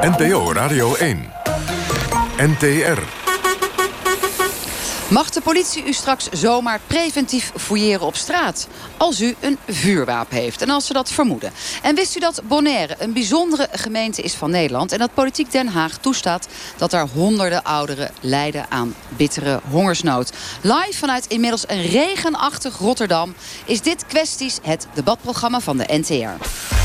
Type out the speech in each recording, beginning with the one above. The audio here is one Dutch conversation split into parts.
NPO Radio 1. NTR. Mag de politie u straks zomaar preventief fouilleren op straat? Als u een vuurwapen heeft en als ze dat vermoeden. En wist u dat Bonaire een bijzondere gemeente is van Nederland... en dat politiek Den Haag toestaat dat er honderden ouderen lijden aan bittere hongersnood. Live vanuit inmiddels een regenachtig Rotterdam... is dit kwesties het debatprogramma van de NTR.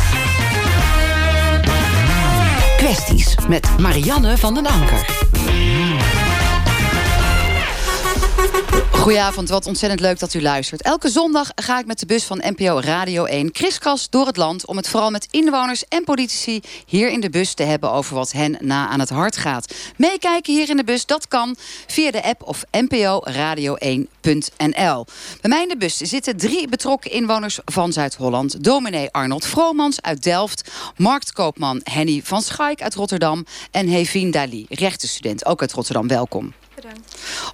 Met Marianne van den Anker. Goedenavond, wat ontzettend leuk dat u luistert. Elke zondag ga ik met de bus van NPO Radio 1 kriskras door het land... om het vooral met inwoners en politici hier in de bus te hebben... over wat hen na aan het hart gaat. Meekijken hier in de bus, dat kan via de app of nporadio1.nl. Bij mij in de bus zitten drie betrokken inwoners van Zuid-Holland. Dominee Arnold Vromans uit Delft... marktkoopman Henny van Schaik uit Rotterdam... en Hevin Dali, rechtenstudent, ook uit Rotterdam. Welkom.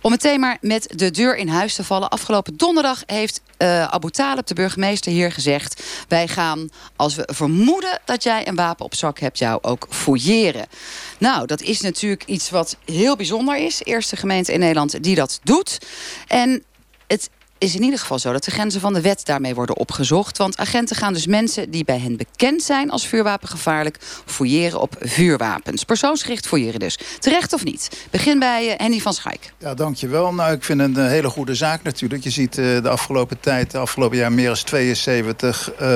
Om meteen maar met de deur in huis te vallen. Afgelopen donderdag heeft uh, Abu Talib, de burgemeester hier, gezegd... wij gaan, als we vermoeden dat jij een wapen op zak hebt... jou ook fouilleren. Nou, dat is natuurlijk iets wat heel bijzonder is. Eerste gemeente in Nederland die dat doet. En is in ieder geval zo dat de grenzen van de wet daarmee worden opgezocht. Want agenten gaan dus mensen die bij hen bekend zijn als vuurwapengevaarlijk... fouilleren op vuurwapens. Persoonsgericht fouilleren dus. Terecht of niet? Begin bij uh, Henny van Schaik. Ja, dankjewel. Nou, ik vind het een hele goede zaak natuurlijk. Je ziet uh, de afgelopen tijd, de afgelopen jaar meer dan 72... Uh,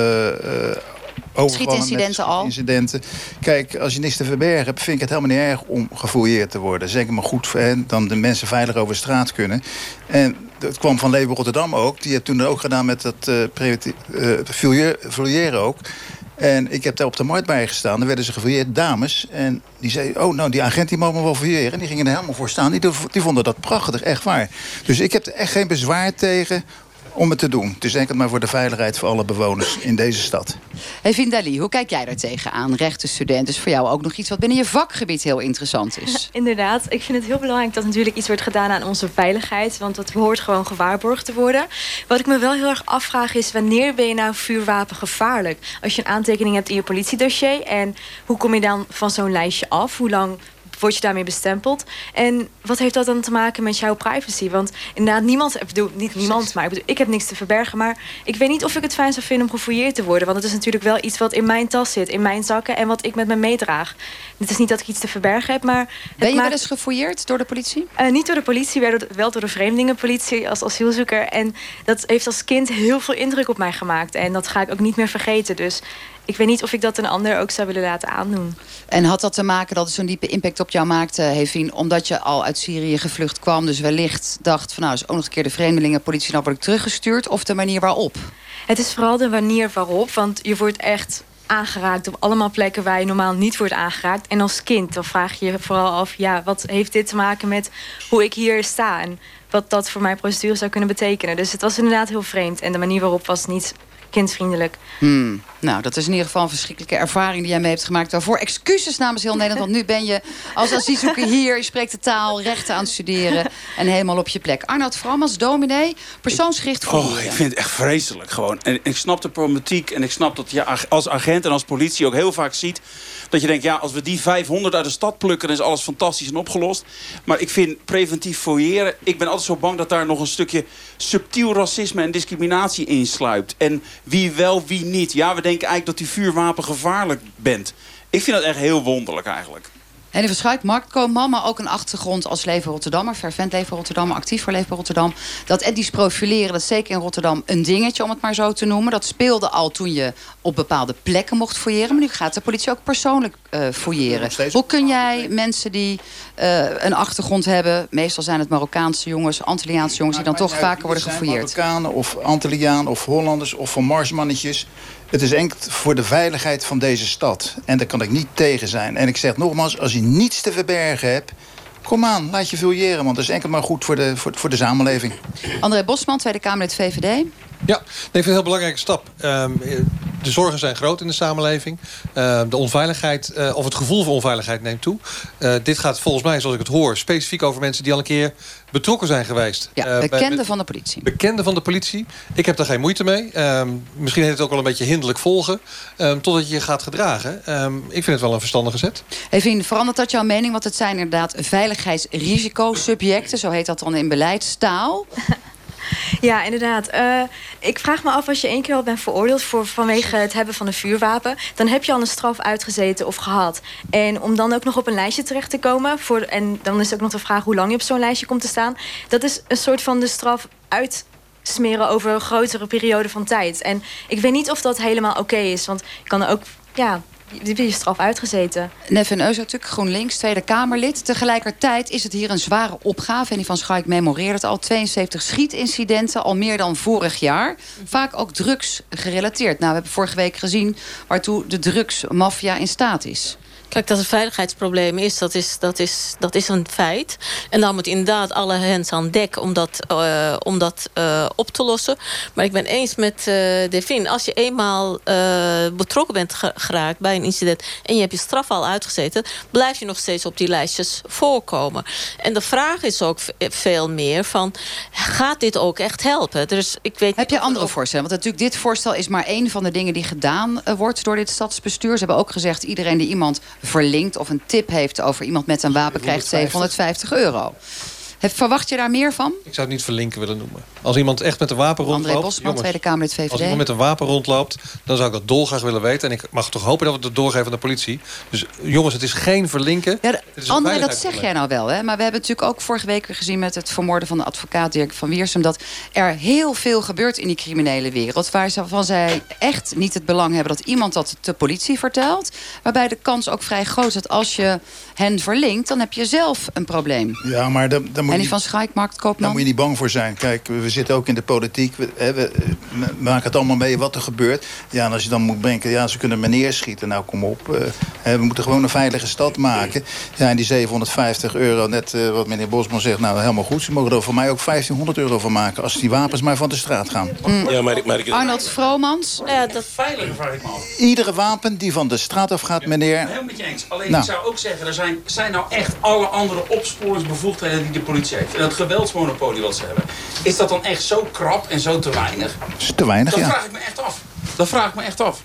Schietincidenten al? Incidenten. Kijk, als je niks te verbergen hebt, vind ik het helemaal niet erg om gefouilleerd te worden. Zeker maar goed, hè, dan de mensen veilig over straat kunnen. En het kwam van Leeuwen Rotterdam ook. Die heeft toen ook gedaan met dat uh, fouilleren ook. En ik heb daar op de markt bij gestaan. Dan werden ze gefouilleerd, dames. En die zeiden, oh, nou, die agent die mogen me wel fouilleren. En die gingen er helemaal voor staan. Die, die vonden dat prachtig, echt waar. Dus ik heb er echt geen bezwaar tegen om het te doen. Het is enkel maar voor de veiligheid voor alle bewoners in deze stad. Hey Vindali, hoe kijk jij daar tegenaan? Rechtenstudent is voor jou ook nog iets wat binnen je vakgebied heel interessant is. Inderdaad, ik vind het heel belangrijk dat natuurlijk iets wordt gedaan aan onze veiligheid. Want dat behoort gewoon gewaarborgd te worden. Wat ik me wel heel erg afvraag is, wanneer ben je nou vuurwapen gevaarlijk? Als je een aantekening hebt in je politiedossier en hoe kom je dan van zo'n lijstje af? Hoe lang word je daarmee bestempeld. En wat heeft dat dan te maken met jouw privacy? Want inderdaad, niemand, ik bedoel, niet niemand, maar ik, bedoel, ik heb niks te verbergen. Maar ik weet niet of ik het fijn zou vinden om gefouilleerd te worden. Want het is natuurlijk wel iets wat in mijn tas zit, in mijn zakken en wat ik met me meedraag. Het is niet dat ik iets te verbergen heb, maar... Ben je wel eens gefouilleerd door de politie? Uh, niet door de politie, wel door de vreemdelingenpolitie als asielzoeker. En dat heeft als kind heel veel indruk op mij gemaakt. En dat ga ik ook niet meer vergeten. Dus ik weet niet of ik dat een ander ook zou willen laten aandoen. En had dat te maken dat het zo'n diepe impact op jou maakte, Hevin... omdat je al uit Syrië gevlucht kwam... dus wellicht dacht van nou, is ook nog een keer de vreemdelingenpolitie... nou word ik teruggestuurd, of de manier waarop? Het is vooral de manier waarop, want je wordt echt aangeraakt op allemaal plekken waar je normaal niet wordt aangeraakt. En als kind dan vraag je je vooral af, ja, wat heeft dit te maken met hoe ik hier sta en wat dat voor mijn procedure zou kunnen betekenen. Dus het was inderdaad heel vreemd en de manier waarop was niet kindvriendelijk. Hmm. Nou, dat is in ieder geval een verschrikkelijke ervaring die jij mee hebt gemaakt. Daarvoor excuses namens heel Nederland. Want nu ben je als asielzoeker hier. Je spreekt de taal, rechten aan het studeren. En helemaal op je plek. Arnoud Vram als dominee, persoonsgericht voor Oh, ik vind het echt vreselijk gewoon. En ik snap de problematiek. En ik snap dat je als agent en als politie ook heel vaak ziet... dat je denkt, ja, als we die 500 uit de stad plukken... dan is alles fantastisch en opgelost. Maar ik vind preventief fouilleren... ik ben altijd zo bang dat daar nog een stukje subtiel racisme en discriminatie insluipt. En wie wel, wie niet. Ja, we denken eigenlijk dat die vuurwapen gevaarlijk bent. Ik vind dat echt heel wonderlijk eigenlijk. Henny Verschuik, marktkoopman, maar ook een achtergrond als Leven Rotterdammer. Fervent Leven Rotterdammer, actief voor Leven Rotterdam. Dat etnisch profileren, dat is zeker in Rotterdam een dingetje, om het maar zo te noemen. Dat speelde al toen je op bepaalde plekken mocht fouilleren. Maar nu gaat de politie ook persoonlijk uh, fouilleren. Hoe kun jij mensen die uh, een achtergrond hebben... meestal zijn het Marokkaanse jongens, Antilliaanse jongens... die dan toch vaker worden gefouilleerd? Marokkanen of Antilliaan of Hollanders of van Marsmannetjes... Het is enkel voor de veiligheid van deze stad. En daar kan ik niet tegen zijn. En ik zeg nogmaals, als je niets te verbergen hebt... Kom aan, laat je fouilleren, want dat is enkel maar goed voor de, voor, voor de samenleving. André Bosman, Tweede Kamerlid VVD. Ja, ik vind het een heel belangrijke stap. Um, de zorgen zijn groot in de samenleving. Uh, de onveiligheid, uh, of het gevoel van onveiligheid neemt toe. Uh, dit gaat volgens mij, zoals ik het hoor, specifiek over mensen die al een keer betrokken zijn geweest. Ja, bekenden van de politie. Bekenden van de politie. Ik heb daar geen moeite mee. Um, misschien heet het ook wel een beetje hinderlijk volgen. Um, totdat je je gaat gedragen. Um, ik vind het wel een verstandige zet. Even verandert dat jouw mening? Want het zijn inderdaad veiligheidsrisicosubjecten. Zo heet dat dan in beleidstaal. Ja, inderdaad. Uh, ik vraag me af, als je één keer al bent veroordeeld... Voor, vanwege het hebben van een vuurwapen... dan heb je al een straf uitgezeten of gehad. En om dan ook nog op een lijstje terecht te komen... Voor, en dan is ook nog de vraag hoe lang je op zo'n lijstje komt te staan... dat is een soort van de straf uit smeren over een grotere periode van tijd. En ik weet niet of dat helemaal oké is. Want je kan ook ja, die je straf uitgezeten. Neffen Eusertuk, GroenLinks, Tweede Kamerlid. Tegelijkertijd is het hier een zware opgave. En die van Schaik memoreert het al. 72 schietincidenten, al meer dan vorig jaar. Vaak ook drugs gerelateerd. Nou, we hebben vorige week gezien waartoe de drugsmafia in staat is. Kijk, dat het veiligheidsprobleem is dat, is, dat is, dat is een feit. En dan moet inderdaad alle hens aan dek om dat, uh, om dat uh, op te lossen. Maar ik ben eens met uh, Devin. Als je eenmaal betrokken bent geraakt bij een incident... en je hebt je straf al uitgezeten... blijf je nog steeds op die lijstjes voorkomen. En de vraag is ook veel meer van... gaat dit ook echt helpen? Dus ik weet Heb je andere voorstellen? Want natuurlijk dit voorstel is maar één van de dingen die gedaan wordt... door dit stadsbestuur. Ze hebben ook gezegd... iedereen die iemand verlinkt of een tip heeft over iemand met een wapen... krijgt 750 euro. Verwacht je daar meer van? Ik zou het niet verlinken willen noemen. Als iemand echt met een wapen rondloopt... André Bosman, Tweede Kamerlid VVD. Als iemand met een wapen rondloopt, dan zou ik dat dolgraag willen weten. En ik mag toch hopen dat we het doorgeven aan de politie. Dus jongens, het is geen verlinken. Ja, André, dat zeg jij nou wel. Hè? Maar we hebben natuurlijk ook vorige week gezien... met het vermoorden van de advocaat Dirk van Wiersum... dat er heel veel gebeurt in die criminele wereld... waarvan zij echt niet het belang hebben... dat iemand dat de politie vertelt. Waarbij de kans ook vrij groot is dat als je hen verlinkt... dan heb je zelf een probleem. Ja, maar dan, dan moet en die van Schaikmarkt, Koopman? Daar moet je niet bang voor zijn. Kijk, we zitten ook in de politiek. We, hè, we, maken het allemaal mee wat er gebeurt. Ja, en als je dan moet denken, ja, ze kunnen meneer schieten. Nou, kom op. Uh, we moeten gewoon een veilige stad maken. Ja, en die 750 euro, net uh, wat meneer Bosman zegt, nou, helemaal goed. Ze mogen er voor mij ook 1500 euro van maken... als die wapens maar van de straat gaan. Mm. Ja, maar, maar ik... Arnold Vromans? Ja, dat veilige vraag me. Iedere wapen die van de straat af gaat, meneer... Helemaal met je eens. Alleen, nou. ik zou ook zeggen, er zijn, zijn nou echt alle andere opsporingsbevoegdheden... die de politie heeft. En dat geweldsmonopolie wat ze hebben. Is dat dan echt zo krap en zo te weinig? Is te weinig, dat ja. Dat vraag ik me echt af. Dat vraag ik me echt af.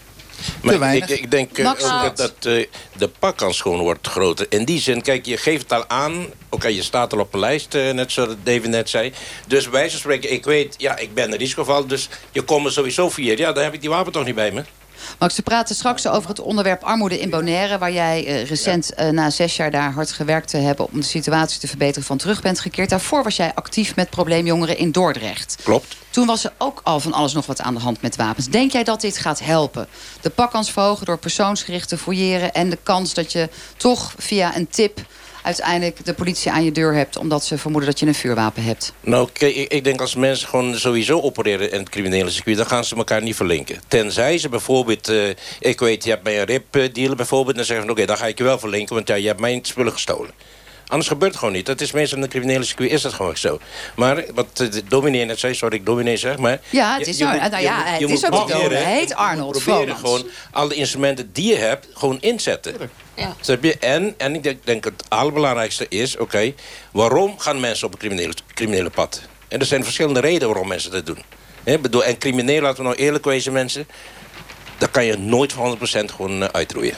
Maar ik, ik, denk uh, ook dat uh, de pakkans gewoon wordt groter. In die zin, kijk, je geeft het al aan. Oké, okay, je staat al op een lijst, uh, net zoals David net zei. Dus bij wijze van spreken, ik weet, ja, ik ben een risicoval. Dus je komt er sowieso via. Ja, dan heb ik die wapen toch niet bij me. Max, we praten straks over het onderwerp armoede in Bonaire... waar jij uh, recent uh, na zes jaar daar hard gewerkt te hebben... om de situatie te verbeteren van terug bent gekeerd. Daarvoor was jij actief met probleemjongeren in Dordrecht. Klopt. Toen was er ook al van alles nog wat aan de hand met wapens. Denk jij dat dit gaat helpen? De pakkans verhogen door persoonsgericht te fouilleren... en de kans dat je toch via een tip uiteindelijk de politie aan je deur hebt... omdat ze vermoeden dat je een vuurwapen hebt? Nou, kijk, ik denk als mensen gewoon sowieso opereren in het criminele circuit... dan gaan ze elkaar niet verlinken. Tenzij ze bijvoorbeeld... Uh, ik weet, je hebt bij een rip dealer bijvoorbeeld... dan zeggen ze, oké, dan ga ik je wel verlinken... want ja, je hebt mijn spullen gestolen. Anders gebeurt het gewoon niet. Dat is meestal in de criminele circuit is dat gewoon zo. Maar wat de dominee net zei, sorry ik dominee zeg, maar... Ja, het is, je, je, nou, ja, het je is ook de Hij heet Arnold proberen gewoon alle instrumenten die je hebt, gewoon inzetten. Ja. je? En, en ik denk, denk het allerbelangrijkste is, oké, waarom gaan mensen op een criminele, criminele pad? En er zijn verschillende redenen waarom mensen dat doen. He, bedoel, en crimineel, laten we nou eerlijk wezen mensen... daar kan je nooit van 100% gewoon uh, uitroeien.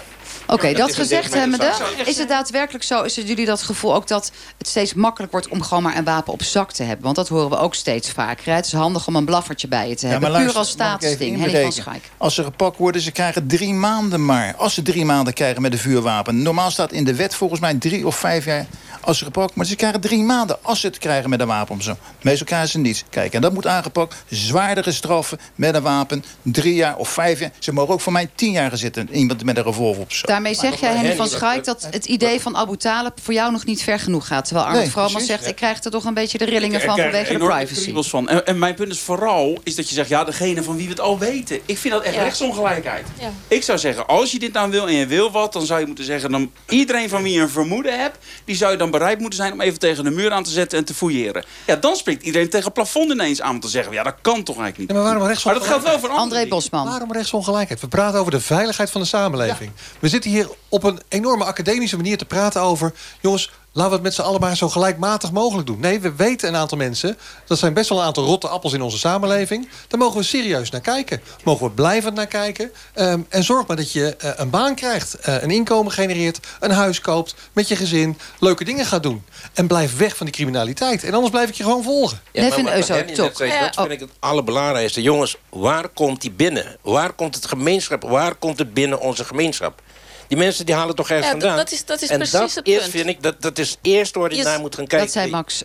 Oké, okay, dat gezegd hebbende, is het daadwerkelijk zo... is het jullie dat gevoel ook dat het steeds makkelijk wordt... om gewoon maar een wapen op zak te hebben? Want dat horen we ook steeds vaker. Het is handig om een blaffertje bij je te hebben. Ja, Puur als staatsding. Henny van Schaik. Als ze gepakt worden, ze krijgen drie maanden maar. Als ze drie maanden krijgen met een vuurwapen. Normaal staat in de wet volgens mij drie of vijf jaar als ze gepakt Maar ze krijgen drie maanden als ze het krijgen met een wapen. Om zo. Meestal krijgen ze niets. Kijk, en dat moet aangepakt. Zwaardere straffen met een wapen. Drie jaar of vijf jaar. Ze mogen ook voor mij tien jaar zitten. Iemand met een revolver op zo. Daarmee zeg jij, Henny van Schaik, dat het idee van Abu Talib voor jou nog niet ver genoeg gaat. Terwijl Arnold nee, Vrooman zegt, ik krijg er toch een beetje de rillingen van vanwege de privacy. Van. En, en, mijn punt is vooral is dat je zegt, ja, degene van wie we het al weten. Ik vind dat echt ja. rechtsongelijkheid. Ja. Ik zou zeggen, als je dit nou wil en je wil wat, dan zou je moeten zeggen, dan iedereen van wie je een vermoeden hebt, die zou je dan dan bereid moeten zijn om even tegen de muur aan te zetten en te fouilleren. Ja, dan springt iedereen tegen het plafond ineens aan om te zeggen, ja, dat kan toch eigenlijk niet. Ja, maar waarom rechts Maar dat geldt wel voor André dingen. Bosman. Waarom rechtsongelijkheid? We praten over de veiligheid van de samenleving. We zitten hier op een enorme academische manier te praten over... jongens, laten we het met z'n allen maar zo gelijkmatig mogelijk doen. Nee, we weten een aantal mensen... dat zijn best wel een aantal rotte appels in onze samenleving. Daar mogen we serieus naar kijken. Mogen we blijvend naar kijken. Ehm, en zorg maar dat je eh, een baan krijgt, eh, een inkomen genereert... een huis koopt, met je gezin, leuke dingen gaat doen. En blijf weg van die criminaliteit. En anders blijf ik je gewoon volgen. Ja, maar net zei, Ja, dat vind ik het allerbelangrijkste. Jongens, waar komt die binnen? Waar komt het gemeenschap? Waar komt het binnen onze gemeenschap? Die mensen die halen toch ergens Ja, vandaan? dat is- dat is en precies dat het is, punt. vind ik, dat, dat is het eerste waar je Yes. naar moet gaan kijken. Dat zei Max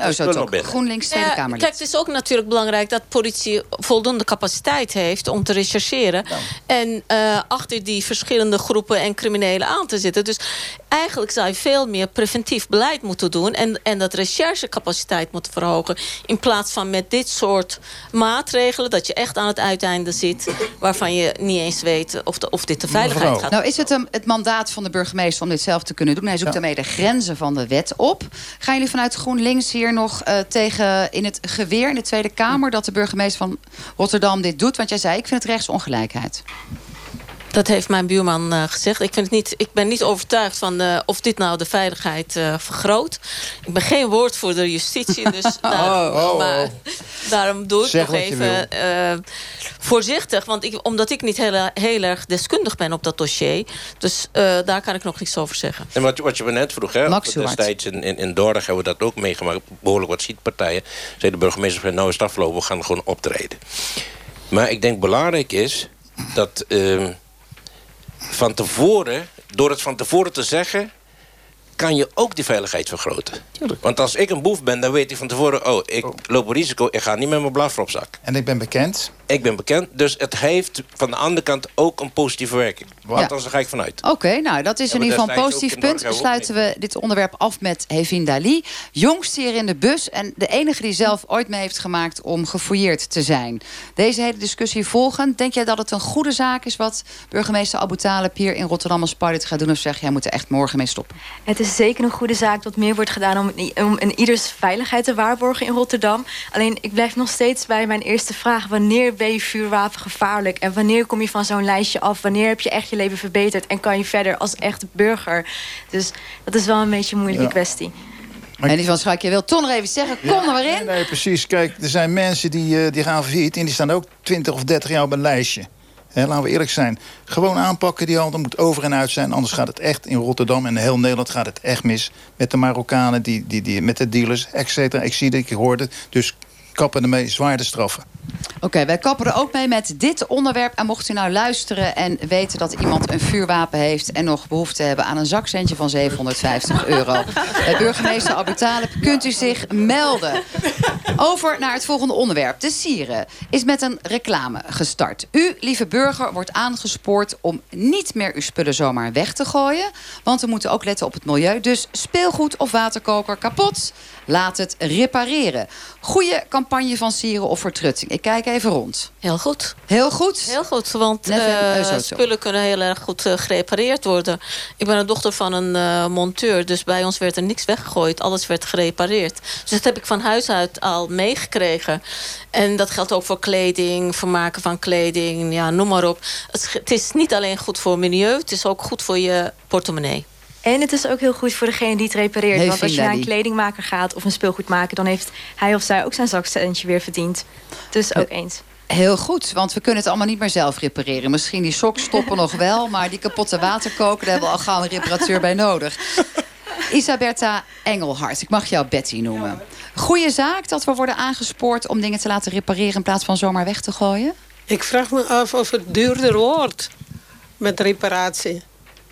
Euzo, nog binnen? GroenLinks Tweede Ja, Kamerlid. kijk, het is ook natuurlijk belangrijk dat politie voldoende capaciteit heeft om te rechercheren. En eh, achter die verschillende groepen en criminelen aan te zitten. Dus eigenlijk zou je veel meer preventief beleid moeten doen. En, en dat recherchecapaciteit moeten verhogen. In plaats van met dit soort maatregelen. Dat je echt aan het uiteinde zit. Waarvan je niet eens weet of, de, of dit de veiligheid Mevrouw. gaat. Nou, is het hem het mandaat van de burgemeester om dit zelf te kunnen doen? Hij zoekt daarmee de grenzen van de wet op. Gaan jullie vanuit GroenLinks hier nog eh, tegen in het geweer in de Tweede Kamer... dat de burgemeester van Rotterdam dit doet? Want jij zei, ik vind het rechtsongelijkheid. Dat heeft mijn buurman eh, gezegd. Ik, vind het niet, ik ben niet overtuigd van eh, of dit nou de veiligheid eh, vergroot. Ik ben geen woordvoerder justitie, dus daarom, oh, oh. maar, daarom doe ik Zeg nog even eh, voorzichtig. Want ik, omdat ik niet heel, heel erg deskundig ben op dat dossier. Dus eh, daar kan ik nog niets over zeggen. En wat, wat je me net vroeg, hè, destijds in, in, in Dordrecht hebben we dat ook meegemaakt. Behoorlijk wat schietpartijen. Zei de burgemeester van nou is het afgelopen, we gaan gewoon optreden. Maar ik denk belangrijk is dat ehm, van tevoren, door het van tevoren te zeggen, kan je ook die veiligheid vergroten. Want als ik een boef ben, dan weet ik van tevoren... oh, ik loop een risico, ik ga niet met mijn blaffer op zak. En ik ben bekend. Ik ben bekend, dus het heeft van de andere kant ook een positieve werking. Want Ja. daar ga ik vanuit. Oké, nou dat is in ieder geval een positief punt. Sluiten we dit onderwerp af met Hevin Dali. Jongste hier in de bus en de enige die zelf ooit mee heeft gemaakt om gefouilleerd te zijn. Deze hele discussie volgend. Denk jij dat het een goede zaak is wat burgemeester Abu Talib hier in Rotterdam als pilot gaat doen? Of zeg jij moet er echt morgen mee stoppen? Het is zeker een goede zaak dat meer wordt gedaan om, om een ieders veiligheid te waarborgen in Rotterdam. Alleen ik blijf nog steeds bij mijn eerste vraag: wanneer ben je vuurwapen gevaarlijk? En wanneer kom je van zo'n lijstje af? Wanneer heb je echt je leven verbeterd en kan je verder als echte burger? Dus dat is wel een beetje een moeilijke Ja. kwestie. Maar- En die van Schaik, je wil toch nog even zeggen, kom er maar in. Nee, nee, precies. Kijk, er zijn mensen die, eh, die gaan failliet... en die staan ook 20 of 30 jaar op een lijstje. Laten we eerlijk zijn. Gewoon aanpakken die handel moet over en uit zijn. Anders gaat het echt in Rotterdam en heel Nederland gaat het echt mis. Met de Marokkanen, die, die, die, met de dealers, et cetera. Ik zie het, ik hoorde. Dus kappen ermee, zwaarde straffen. Oké, wij kappen er ook mee met dit onderwerp. En mocht u nou luisteren en weten dat iemand een vuurwapen heeft... en nog behoefte hebben aan een zakcentje van 750 euro... bij burgemeester Abu Talib, kunt u zich melden. Over naar het volgende onderwerp. De Sieren is met een reclame gestart. U, lieve burger, wordt aangespoord om niet meer uw spullen zomaar weg te gooien. Want we moeten ook letten op het milieu. Dus speelgoed of waterkoker kapot, laat het repareren. Goede campagne van Sieren of vertrutting. Ik kijk even rond. Heel goed. Heel goed. Heel goed, want eh, Eusoto. spullen kunnen heel erg goed eh, gerepareerd worden. Ik ben een dochter van een eh, monteur, dus bij ons werd er niks weggegooid. Alles werd gerepareerd. Dus dat heb ik van huis uit al meegekregen. En dat geldt ook voor kleding, vermaken van kleding, ja, noem maar op. Het, is- het is niet alleen goed voor milieu, het is ook goed voor je portemonnee. En het is ook heel goed voor degene die het repareert. Want als je naar een kledingmaker gaat of een speelgoedmaker... dan heeft hij of zij ook zijn zakcentje weer verdiend. Dus ook eens. Heel goed, want we kunnen het allemaal niet meer zelf repareren. Misschien die sok stoppen nog wel, maar die kapotte waterkoker... daar hebben we al gauw een reparateur bij nodig. Isaberta Engelhart, ik mag jou Betty noemen. Goeie zaak dat we worden aangespoord om dingen te laten repareren... in plaats van zomaar weg te gooien? Ik vraag me af of het duurder wordt met reparatie.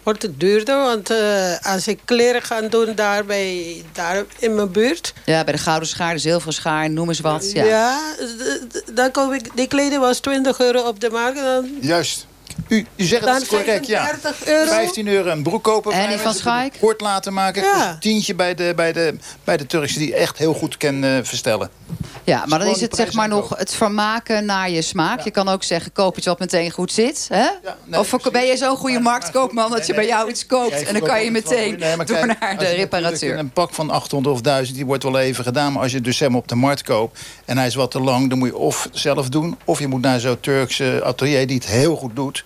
Wordt het duurder? Want eh, als ik kleren ga doen daar, bij, daar in mijn buurt... Ja, bij de gouden schaar, de zilveren schaar, noem eens wat. Ja. Ja, dan koop ik... Die kleding was 20 euro op de markt. Dan, Juist. U, u zegt dan het correct, ja. 35 euro. 15 euro een broek kopen. En die van Schaik? Kort laten maken. Ja. Tientje bij de, bij, de, bij de Turkse die echt heel goed kan eh, verstellen. Ja, maar dan is het zeg maar nog het vermaken naar je smaak. Je kan ook zeggen, koop iets wat meteen goed zit. Hè? nee, of ben je zo'n goede marktkoopman dat je bij jou iets koopt... En dan kan je meteen. Nee, door kijk, naar de reparateur. Een pak van 800 of 1000, die wordt wel even gedaan. Maar als je het dus maar op de markt koopt en hij is wat te lang... dan moet je of zelf doen, of je moet naar zo'n Turkse atelier die het heel goed doet.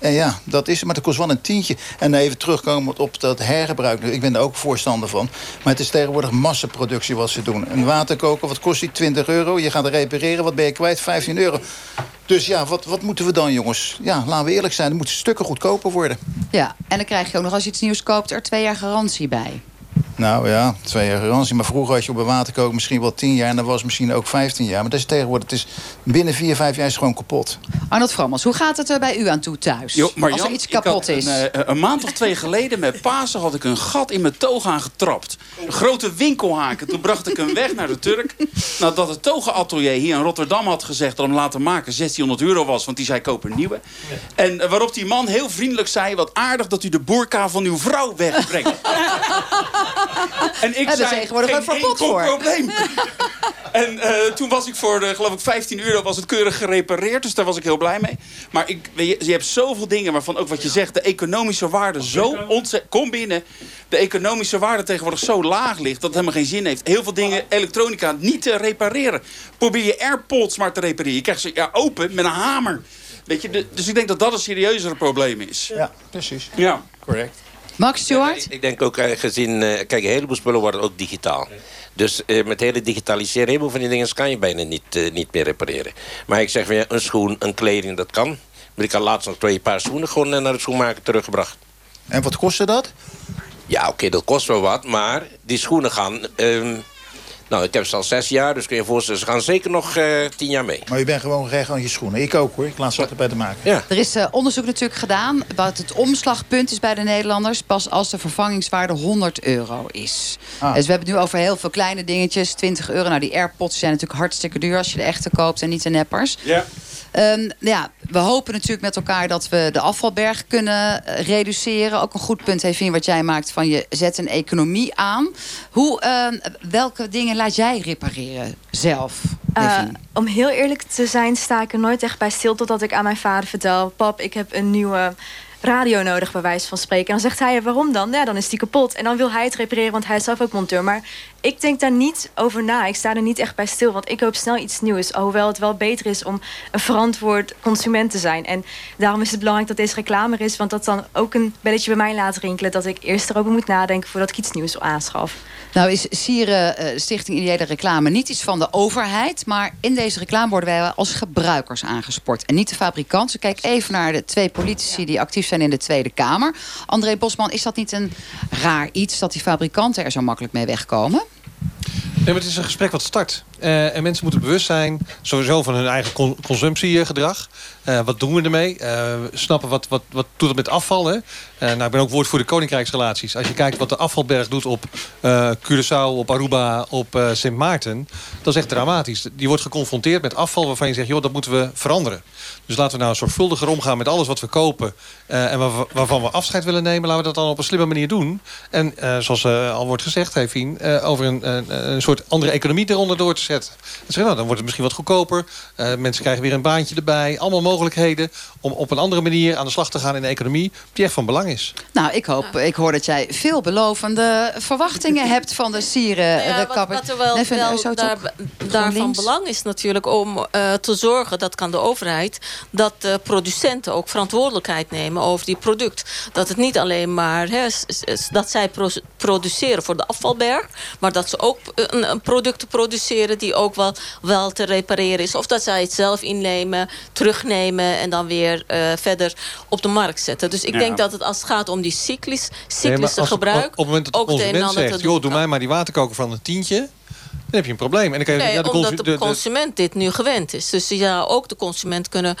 En ja, dat is. Maar dat kost wel een tientje. En even terugkomen op dat hergebruik. Ik ben er ook voorstander van. Maar het is tegenwoordig massaproductie wat ze doen. Een waterkoker, wat kost die? 20 euro. Je gaat er repareren, wat ben je kwijt? 15 euro. Dus ja, wat, wat moeten we dan, jongens? Ja, laten we eerlijk zijn. Er moeten stukken goedkoper worden. Ja, en dan krijg je ook nog als je iets nieuws koopt... er twee jaar garantie bij. Nou ja, twee jaar garantie. Maar vroeger had je op een waterkoker misschien wel 10 jaar... en dan was het misschien ook 15 jaar. Maar dat is tegenwoordig, het is binnen 4, 5 jaar is het gewoon kapot. Arnold Vromans, hoe gaat het er bij u aan toe thuis? Jo, Marjan, als er iets kapot is. Een, eh, een maand of twee geleden met Pasen had ik een gat in mijn toga getrapt. Een grote winkelhaken. Toen bracht ik hem weg naar de Turk. Nadat het toga-atelier hier in Rotterdam had gezegd... dat hem laten maken 1600 euro was. Want die zei koop een nieuwe. En eh, waarop die man heel vriendelijk zei... wat aardig dat u de boerka van uw vrouw wegbrengt. en ik ze zei, tegenwoordig geen een verbod voor. probleem. En eh, toen was ik voor, de, geloof ik, 15 euro was het keurig gerepareerd. Dus daar was ik heel blij mee. Maar ik, je, je hebt zoveel dingen waarvan ook wat je zegt... de economische waarde zo ontzettend... Kom binnen. De economische waarde tegenwoordig zo laag ligt... dat het helemaal geen zin heeft. Heel veel dingen, elektronica, niet te repareren. Probeer je AirPods maar te repareren. Je krijgt ze ja, open met een hamer. Weet je, dus ik denk dat dat een serieuzere probleem is. Ja, precies. Ja. Correct. Max Stewart? Ik denk ook eh, gezien, eh, kijk, een heleboel spullen worden ook digitaal. Dus eh, met hele digitalisering, een heleboel van die dingen kan je bijna niet, niet meer repareren. Maar ik zeg weer, een schoen, een kleding, dat kan. Maar ik had laatst nog twee paar schoenen gewoon naar de schoenmaker teruggebracht. En wat kostte dat? Ja, oké, dat kost wel wat, maar die schoenen gaan... ehm, nou, ik heb ze al zes jaar, dus kun je je voorstellen, ze gaan zeker nog eh, tien jaar mee. Maar je bent gewoon recht aan je schoenen. Ik ook hoor. Ik laat ze altijd bij te maken. Ja. Er is eh, onderzoek natuurlijk gedaan wat het omslagpunt is bij de Nederlanders. Pas als de vervangingswaarde 100 euro is. Ah. Dus we hebben het nu over heel veel kleine dingetjes. 20 euro. Nou, die AirPods zijn natuurlijk hartstikke duur als je de echte koopt en niet de neppers. Ja. Ehm, ja, we hopen natuurlijk met elkaar dat we de afvalberg kunnen eh, reduceren. Ook een goed punt, Hevin, wat jij maakt van je zet een economie aan. Hoe, ehm, welke dingen laat jij repareren zelf, Hevin? om heel eerlijk te zijn, sta ik er nooit echt bij stil totdat ik aan mijn vader vertel: Pap, ik heb een nieuwe radio nodig, bij wijze van spreken. En dan zegt hij: Waarom dan? Ja, dan is die kapot. En dan wil hij het repareren, want hij is zelf ook monteur. Maar ik denk daar niet over na. Ik sta er niet echt bij stil, want ik hoop snel iets nieuws. Hoewel het wel beter is om een verantwoord consument te zijn. En daarom is het belangrijk dat deze reclame er is, want dat dan ook een belletje bij mij laat rinkelen. Dat ik eerst erover moet nadenken voordat ik iets nieuws aanschaf. Nou is Sieren, eh, Stichting Ideële Reclame, niet iets van de overheid. Maar in deze reclame worden wij als gebruikers aangespoord. En niet de fabrikant. Dus kijk even naar de twee politici die actief zijn in de Tweede Kamer. André Bosman, is dat niet een raar iets... dat die fabrikanten er zo makkelijk mee wegkomen? Nee, maar het is een gesprek wat start. Eh, en mensen moeten bewust zijn, sowieso van hun eigen con- consumptiegedrag. Eh, wat doen we ermee? Eh, snappen wat, wat, wat doet het met afval? Hè? Eh, nou, ik ben ook woordvoerder koninkrijksrelaties. Als je kijkt wat de afvalberg doet op Curaçao, op Aruba, op Sint Maarten. Dat is echt dramatisch. Die wordt geconfronteerd met afval waarvan je zegt, joh, dat moeten we veranderen. Dus laten we nou zorgvuldiger omgaan met alles wat we kopen. en waar- waarvan we afscheid willen nemen. Laten we dat dan op een slimme manier doen. En zoals al wordt gezegd, Hevien, over een, een, een soort andere economie eronder door te zetten. Nou, dan wordt het misschien wat goedkoper. Mensen krijgen weer een baantje erbij. Allemaal mogelijkheden om op een andere manier aan de slag te gaan in de economie. Die echt van belang is. Nou, ik hoop, ik hoor dat jij veelbelovende verwachtingen hebt van de Sieren. Nou ja, de wat, wat er wel, wel daar, daarvan belang is natuurlijk om eh, te zorgen, dat kan de overheid, dat de producenten ook verantwoordelijkheid nemen over die product. Dat het niet alleen maar dat zij pro- produceren voor de afvalberg, maar dat ze ook een, een producten produceren die ook wel, wel te repareren is. Of dat zij het zelf innemen, terugnemen en dan weer eh, verder op de markt zetten. Dus ik Ja. denk dat het als het gaat om die maar cyclische als- gebruik, Op het moment dat de consument zegt... joh, doe mij maar die waterkoker van een tientje... dan heb je een probleem. En dan kan je, Nee, ja, de omdat de, consument dit nu gewend is. Dus ja, ook de consument kunnen...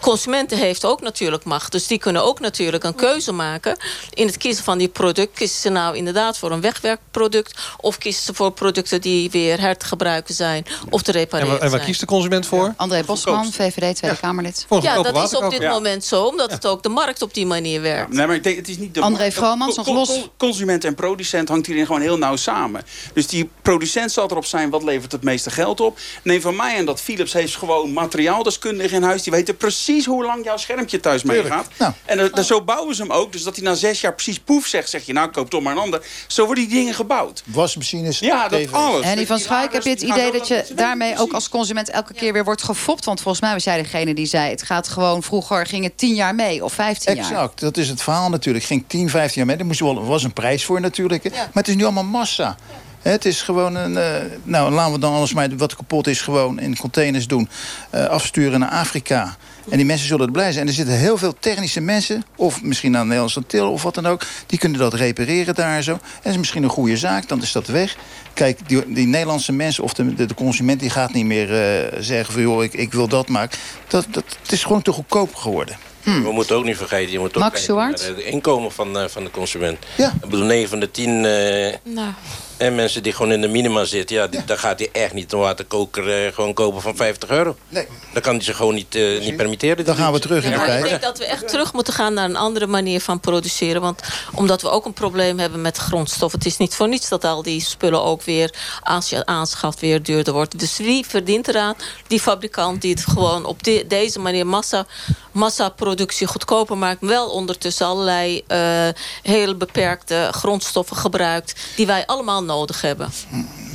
Consumenten heeft ook natuurlijk macht. Dus die kunnen ook natuurlijk een keuze maken... in het kiezen van die product. Kiezen ze nou inderdaad voor een wegwerkproduct... of kiezen ze voor producten die weer her te gebruiken zijn... of te en, repareren waar- en waar kiest de consument voor? André Bosman, VVD, Tweede Kamerlid. Ja, dat is op dit Ja. moment zo... omdat het ook de markt op die manier werkt. Nee, maar ik denk, het is niet de André. Vromans, nog los. co- Consument en producent hangt hierin gewoon heel nauw samen. Dus die producent zal het erop zijn... wat levert het meeste geld op. Neem van mij aan dat Philips heeft gewoon materiaaldeskundigen in huis. Die weten precies hoe lang jouw schermpje thuis meegaat. Nou. En er- er- zo bouwen ze hem ook. Dus dat hij na zes jaar precies poef zegt... zeg je nou, koop toch maar een ander. Zo worden die dingen gebouwd. Wasmachines, Ja, dat tv's. alles. Van Die Schaik, heb je het idee dat je daarmee ook als consument elke keer weer wordt gefopt? Want volgens mij was jij degene die zei... het gaat gewoon, vroeger ging het 10 jaar mee of 15 jaar. Exact, dat is het verhaal natuurlijk. Ging 10, 15 jaar mee. Daar moest wel, was een prijs voor natuurlijk. hè. Maar het is nu allemaal massa. Het is gewoon een. eh, nou, laten we dan alles maar wat kapot is, gewoon in containers doen. eh, afsturen naar Afrika. En die mensen zullen er blij zijn. En er zitten heel veel technische mensen, of misschien aan Nederlands Til of wat dan ook, die kunnen dat repareren daar zo. En dat is misschien een goede zaak, dan is dat weg. Kijk, die, die Nederlandse mensen of de, de, de consument die gaat niet meer eh, zeggen van joh, ik, ik wil dat maken. Dat, dat, het is gewoon te goedkoop geworden. We moeten ook niet vergeten, je moet ook Max kijken Zwart? naar het inkomen van, eh, van de consument. Ja. Ik bedoel, 9 van de 10 eh, Nou, en mensen die gewoon in de minima zitten... Ja, die- dan gaat hij echt niet een waterkoker eh, gewoon kopen van 50 euro. Nee. Dan kan hij zich gewoon niet, eh, niet permitteren. Dan gaan we terug in de ik denk dat we echt terug moeten gaan naar een andere manier van produceren. Want omdat we ook een probleem hebben met grondstof. Het is niet voor niets dat al die spullen ook weer, als je aanschaft, weer duurder wordt. Dus wie verdient eraan? Die fabrikant die het gewoon op de- deze manier massa, massaproductie goedkoper maakt. Wel ondertussen allerlei eh, heel beperkte grondstoffen gebruikt. Die wij allemaal nodig hebben.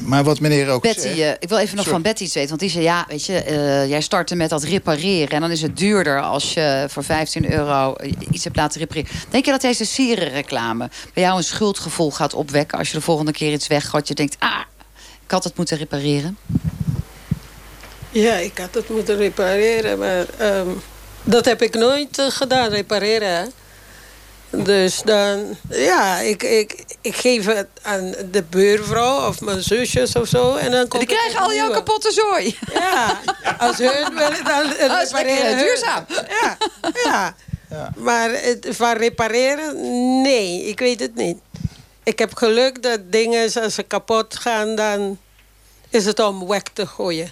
Maar wat meneer ook Betty, zegt... eh, ik wil even nog Sorry. van Betty iets weten. Want die zei, ja, weet je, eh, jij startte met dat repareren. En dan is het duurder als je voor 15 euro iets hebt laten repareren. Denk je dat deze sierenreclame bij jou een schuldgevoel gaat opwekken... als je de volgende keer iets weggooit, je denkt... ah, ik had het moeten repareren? Ja, ik had het moeten repareren, maar ehm, dat heb ik nooit eh, gedaan, repareren. Dus dan, ja, ik, ik, ik geef het aan de buurvrouw of mijn zusjes of zo. En dan komt Die het krijgen al jouw kapotte zooi. Ja, als hun willen dan repareren. eh, hun. duurzaam. Ja, ja. Maar het, van repareren, nee, ik weet het niet. Ik heb geluk dat dingen als ze kapot gaan, dan is het om weg te gooien.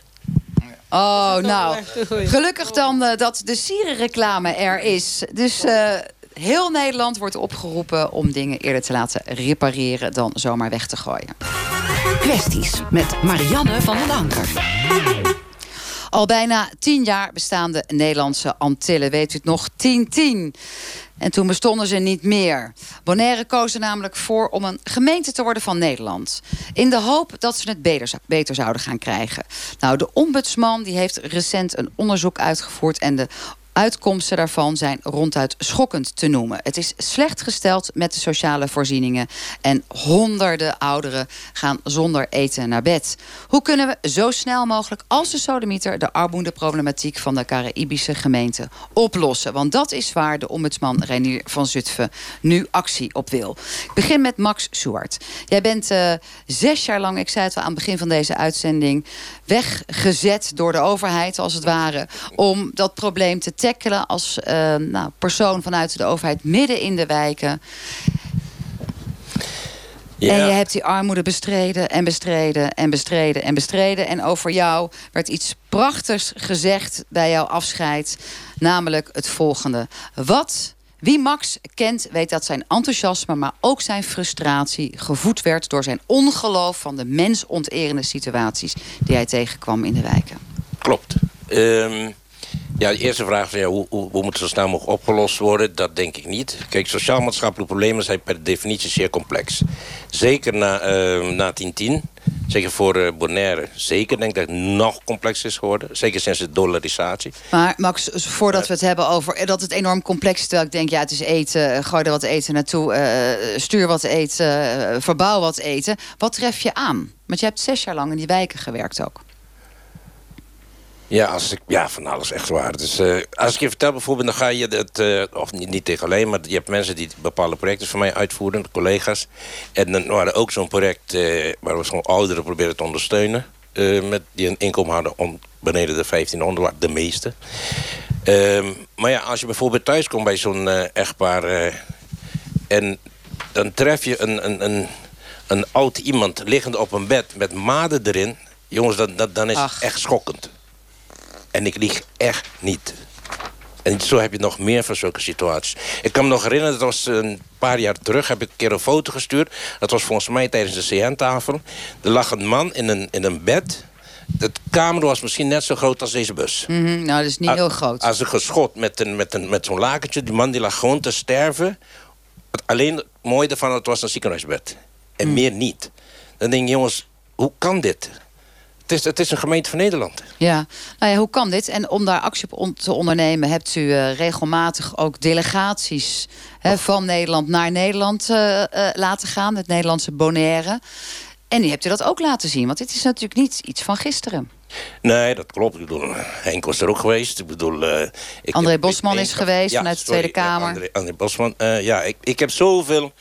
Oh, nou, gelukkig dan eh, dat de sierenreclame er is. Dus eh, heel Nederland wordt opgeroepen om dingen eerder te laten repareren... dan zomaar weg te gooien. Kwesties met Marianne van den Anker. Al bijna tien jaar bestaan de Nederlandse Antillen. Weet u het nog? 10-10. En toen bestonden ze niet meer. Bonaire koos er namelijk voor om een gemeente te worden van Nederland. In de hoop dat ze het beter, beter zouden gaan krijgen. Nou, de ombudsman die heeft recent een onderzoek uitgevoerd... en de Uitkomsten daarvan zijn ronduit schokkend te noemen. Het is slecht gesteld met de sociale voorzieningen. En honderden ouderen gaan zonder eten naar bed. Hoe kunnen we zo snel mogelijk als de sodemieter... de armoedeproblematiek van de Caraïbische gemeente oplossen? Want dat is waar de ombudsman Reinier van Zutphen nu actie op wil. Ik begin met Max Soert. Jij bent eh, zes jaar lang, ik zei het al aan het begin van deze uitzending... weggezet door de overheid, als het ware... om dat probleem te tackelen als eh, nou, persoon vanuit de overheid... midden in de wijken. Ja. En je hebt die armoede bestreden en bestreden en bestreden en bestreden. En over jou werd iets prachtigs gezegd bij jouw afscheid. Namelijk het volgende. Wat, wie Max kent, weet dat zijn enthousiasme... maar ook zijn frustratie gevoed werd door zijn ongeloof... van de mensonterende situaties die hij tegenkwam in de wijken. Klopt. Ehm, ja, de eerste vraag is ja, hoe, hoe, hoe moet het zo snel mogelijk opgelost worden? Dat denk ik niet. Kijk, sociaal-maatschappelijke problemen zijn per definitie zeer complex. Zeker na, ehm na 1010. Zeker voor eh, Bonaire. Zeker denk ik dat het nog complexer is geworden. Zeker sinds de dollarisatie. Maar Max, voordat we het hebben over eh, dat het enorm complex is... terwijl ik denk, ja, het is eten, eh, gooi er wat eten naartoe... stuur wat eten, verbouw wat eten. Wat tref je aan? Want je hebt zes jaar lang in die wijken gewerkt ook. Ja, als ik, ja, van alles echt waar. Dus, eh, als ik je vertel bijvoorbeeld, dan ga je het, eh, of niet, niet tegen alleen, maar je hebt mensen die bepaalde projecten voor mij uitvoeren, collega's. En dan waren ook zo'n project eh, waar we zo'n ouderen proberen te ondersteunen, met, die een inkomen hadden om beneden de 1500, waar de meeste. Ehm, maar ja, als je bijvoorbeeld thuis komt bij zo'n echtpaar en dan tref je een, een, een, een oud iemand liggend op een bed met maden erin. Jongens, dat, dat, dan is Ach. het echt schokkend. En ik lieg echt niet. En zo heb je nog meer van zulke situaties. Ik kan me nog herinneren, dat was een paar jaar terug... heb ik een keer een foto gestuurd. Dat was volgens mij tijdens de CN-tafel. Er lag een man in een, in een bed. De kamer was misschien net zo groot als deze bus. Mhm, nou, dat is niet heel groot. Als een geschot met, een, met, een, met zo'n lakentje. Die man die lag gewoon te sterven. Alleen het mooie ervan, het was een ziekenhuisbed. En Mm. meer niet. Dan denk je, jongens, hoe kan dit? Het is, het is een gemeente van Nederland. Ja, nou ja, hoe kan dit? En om daar actie op te ondernemen... hebt u eh, regelmatig ook delegaties hè, van Nederland naar Nederland eh, eh, laten gaan. Het Nederlandse Bonaire. En die hebt u dat ook laten zien. Want dit is natuurlijk niet iets van gisteren. Nee, dat klopt. Ik bedoel, Henk was er ook geweest. Ik bedoel, ik André Bosman is geweest vanuit de sorry, Tweede Kamer. André, André Bosman. ja, ik, ik heb zoveel...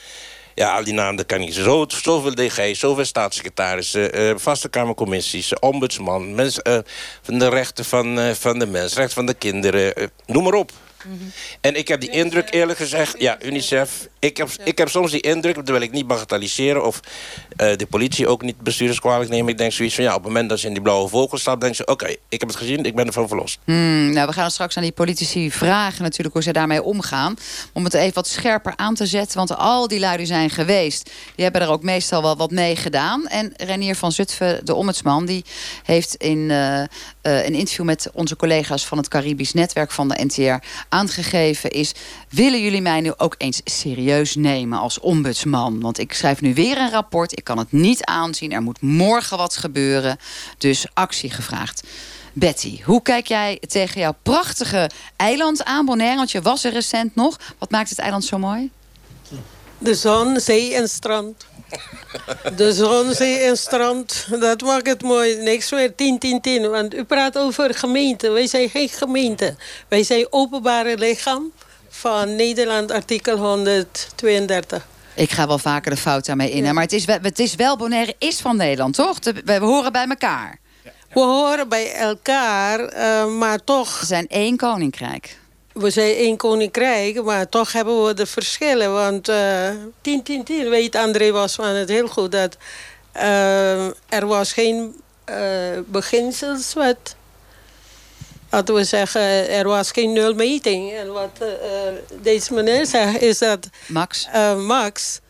Ja, al die namen, kan ik. Zo, zoveel DG's, zoveel staatssecretarissen... eh, vaste kamercommissies, ombudsman... Mens, eh, van de rechten van, eh, van de mens, rechten van de kinderen... noem maar op. En ik heb die indruk, eerlijk gezegd... Ja, UNICEF. Ik heb, ik heb soms die indruk, dat wil ik niet bagatelliseren... of eh, de politie ook niet bestuurderskwalijk nemen. Ik denk zoiets van, ja, op het moment dat ze in die blauwe vogel staat... denk ze, oké, ik heb het gezien, ik ben ervan verlost. Hmm, nou, we gaan straks aan die politici vragen natuurlijk hoe ze daarmee omgaan. Om het even wat scherper aan te zetten. Want al die lui die zijn geweest, die hebben er ook meestal wel wat mee gedaan. En Renier van Zutphen, de ombudsman, die heeft in eh, eh, een interview met onze collega's van het Caribisch Netwerk van de NTR aangegeven is... willen jullie mij nu ook eens serieus nemen als ombudsman? Want ik schrijf nu weer een rapport, ik kan het niet aanzien. Er moet morgen wat gebeuren, dus actie gevraagd. Betty, hoe kijk jij tegen jouw prachtige eiland aan, Bonaire? Want je was er recent nog. Wat maakt het eiland zo mooi? De zon, zee en strand. De zon, zee en strand. Dat maakt het mooi. Niks meer 10, 10, 10. Want u praat over gemeente. Wij zijn geen gemeente. Wij zijn openbare lichaam van Nederland, artikel 132. Ik ga wel vaker de fout daarmee in. hè, Maar het is, wel, het is wel, Bonaire is van Nederland, toch? We horen bij elkaar. We horen bij elkaar, eh, maar toch... We zijn één koninkrijk. We zijn één koninkrijk, maar toch hebben we de verschillen. Want eh 10, 10, 10 weet André was van het heel goed... dat eh, er was geen eh beginselswet. Laten we zeggen, er was geen nulmeting. En wat eh, eh, deze meneer zegt, is dat... Max? Max,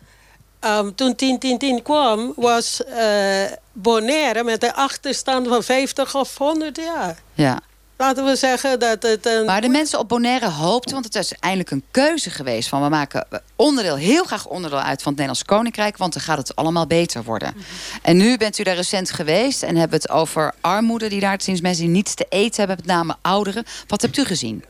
ehm, toen 10, 10, 10 kwam, was eh Bonaire met een achterstand van 50 of 100 jaar. Ja. Laten we zeggen dat het een... Maar de mensen op Bonaire hoopten, want het is eindelijk een keuze geweest... van we maken onderdeel, heel graag onderdeel uit van het Nederlands Koninkrijk... want dan gaat het allemaal beter worden. En nu bent u daar recent geweest en hebben het over armoede... die daar sinds mensen die niets te eten hebben, met name ouderen. Wat hebt u gezien?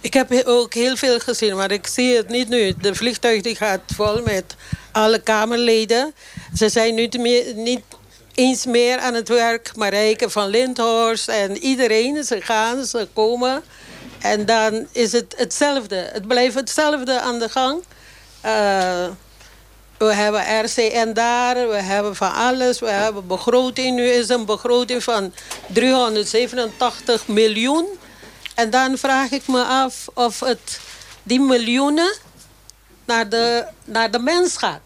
Ik heb he- ook heel veel gezien, maar ik zie het niet nu. De vliegtuig die gaat vol met alle Kamerleden. Ze zijn nu te meer, niet eens meer aan het werk. Marijke van Lindhorst en iedereen. Ze gaan, ze komen. En dan is het hetzelfde. Het blijft hetzelfde aan de gang. Eh, we hebben RCN daar, we hebben van alles. We hebben begroting. Nu is een begroting van 387 miljoen. En dan vraag ik me af of het, die miljoenen naar de, naar de mens gaat.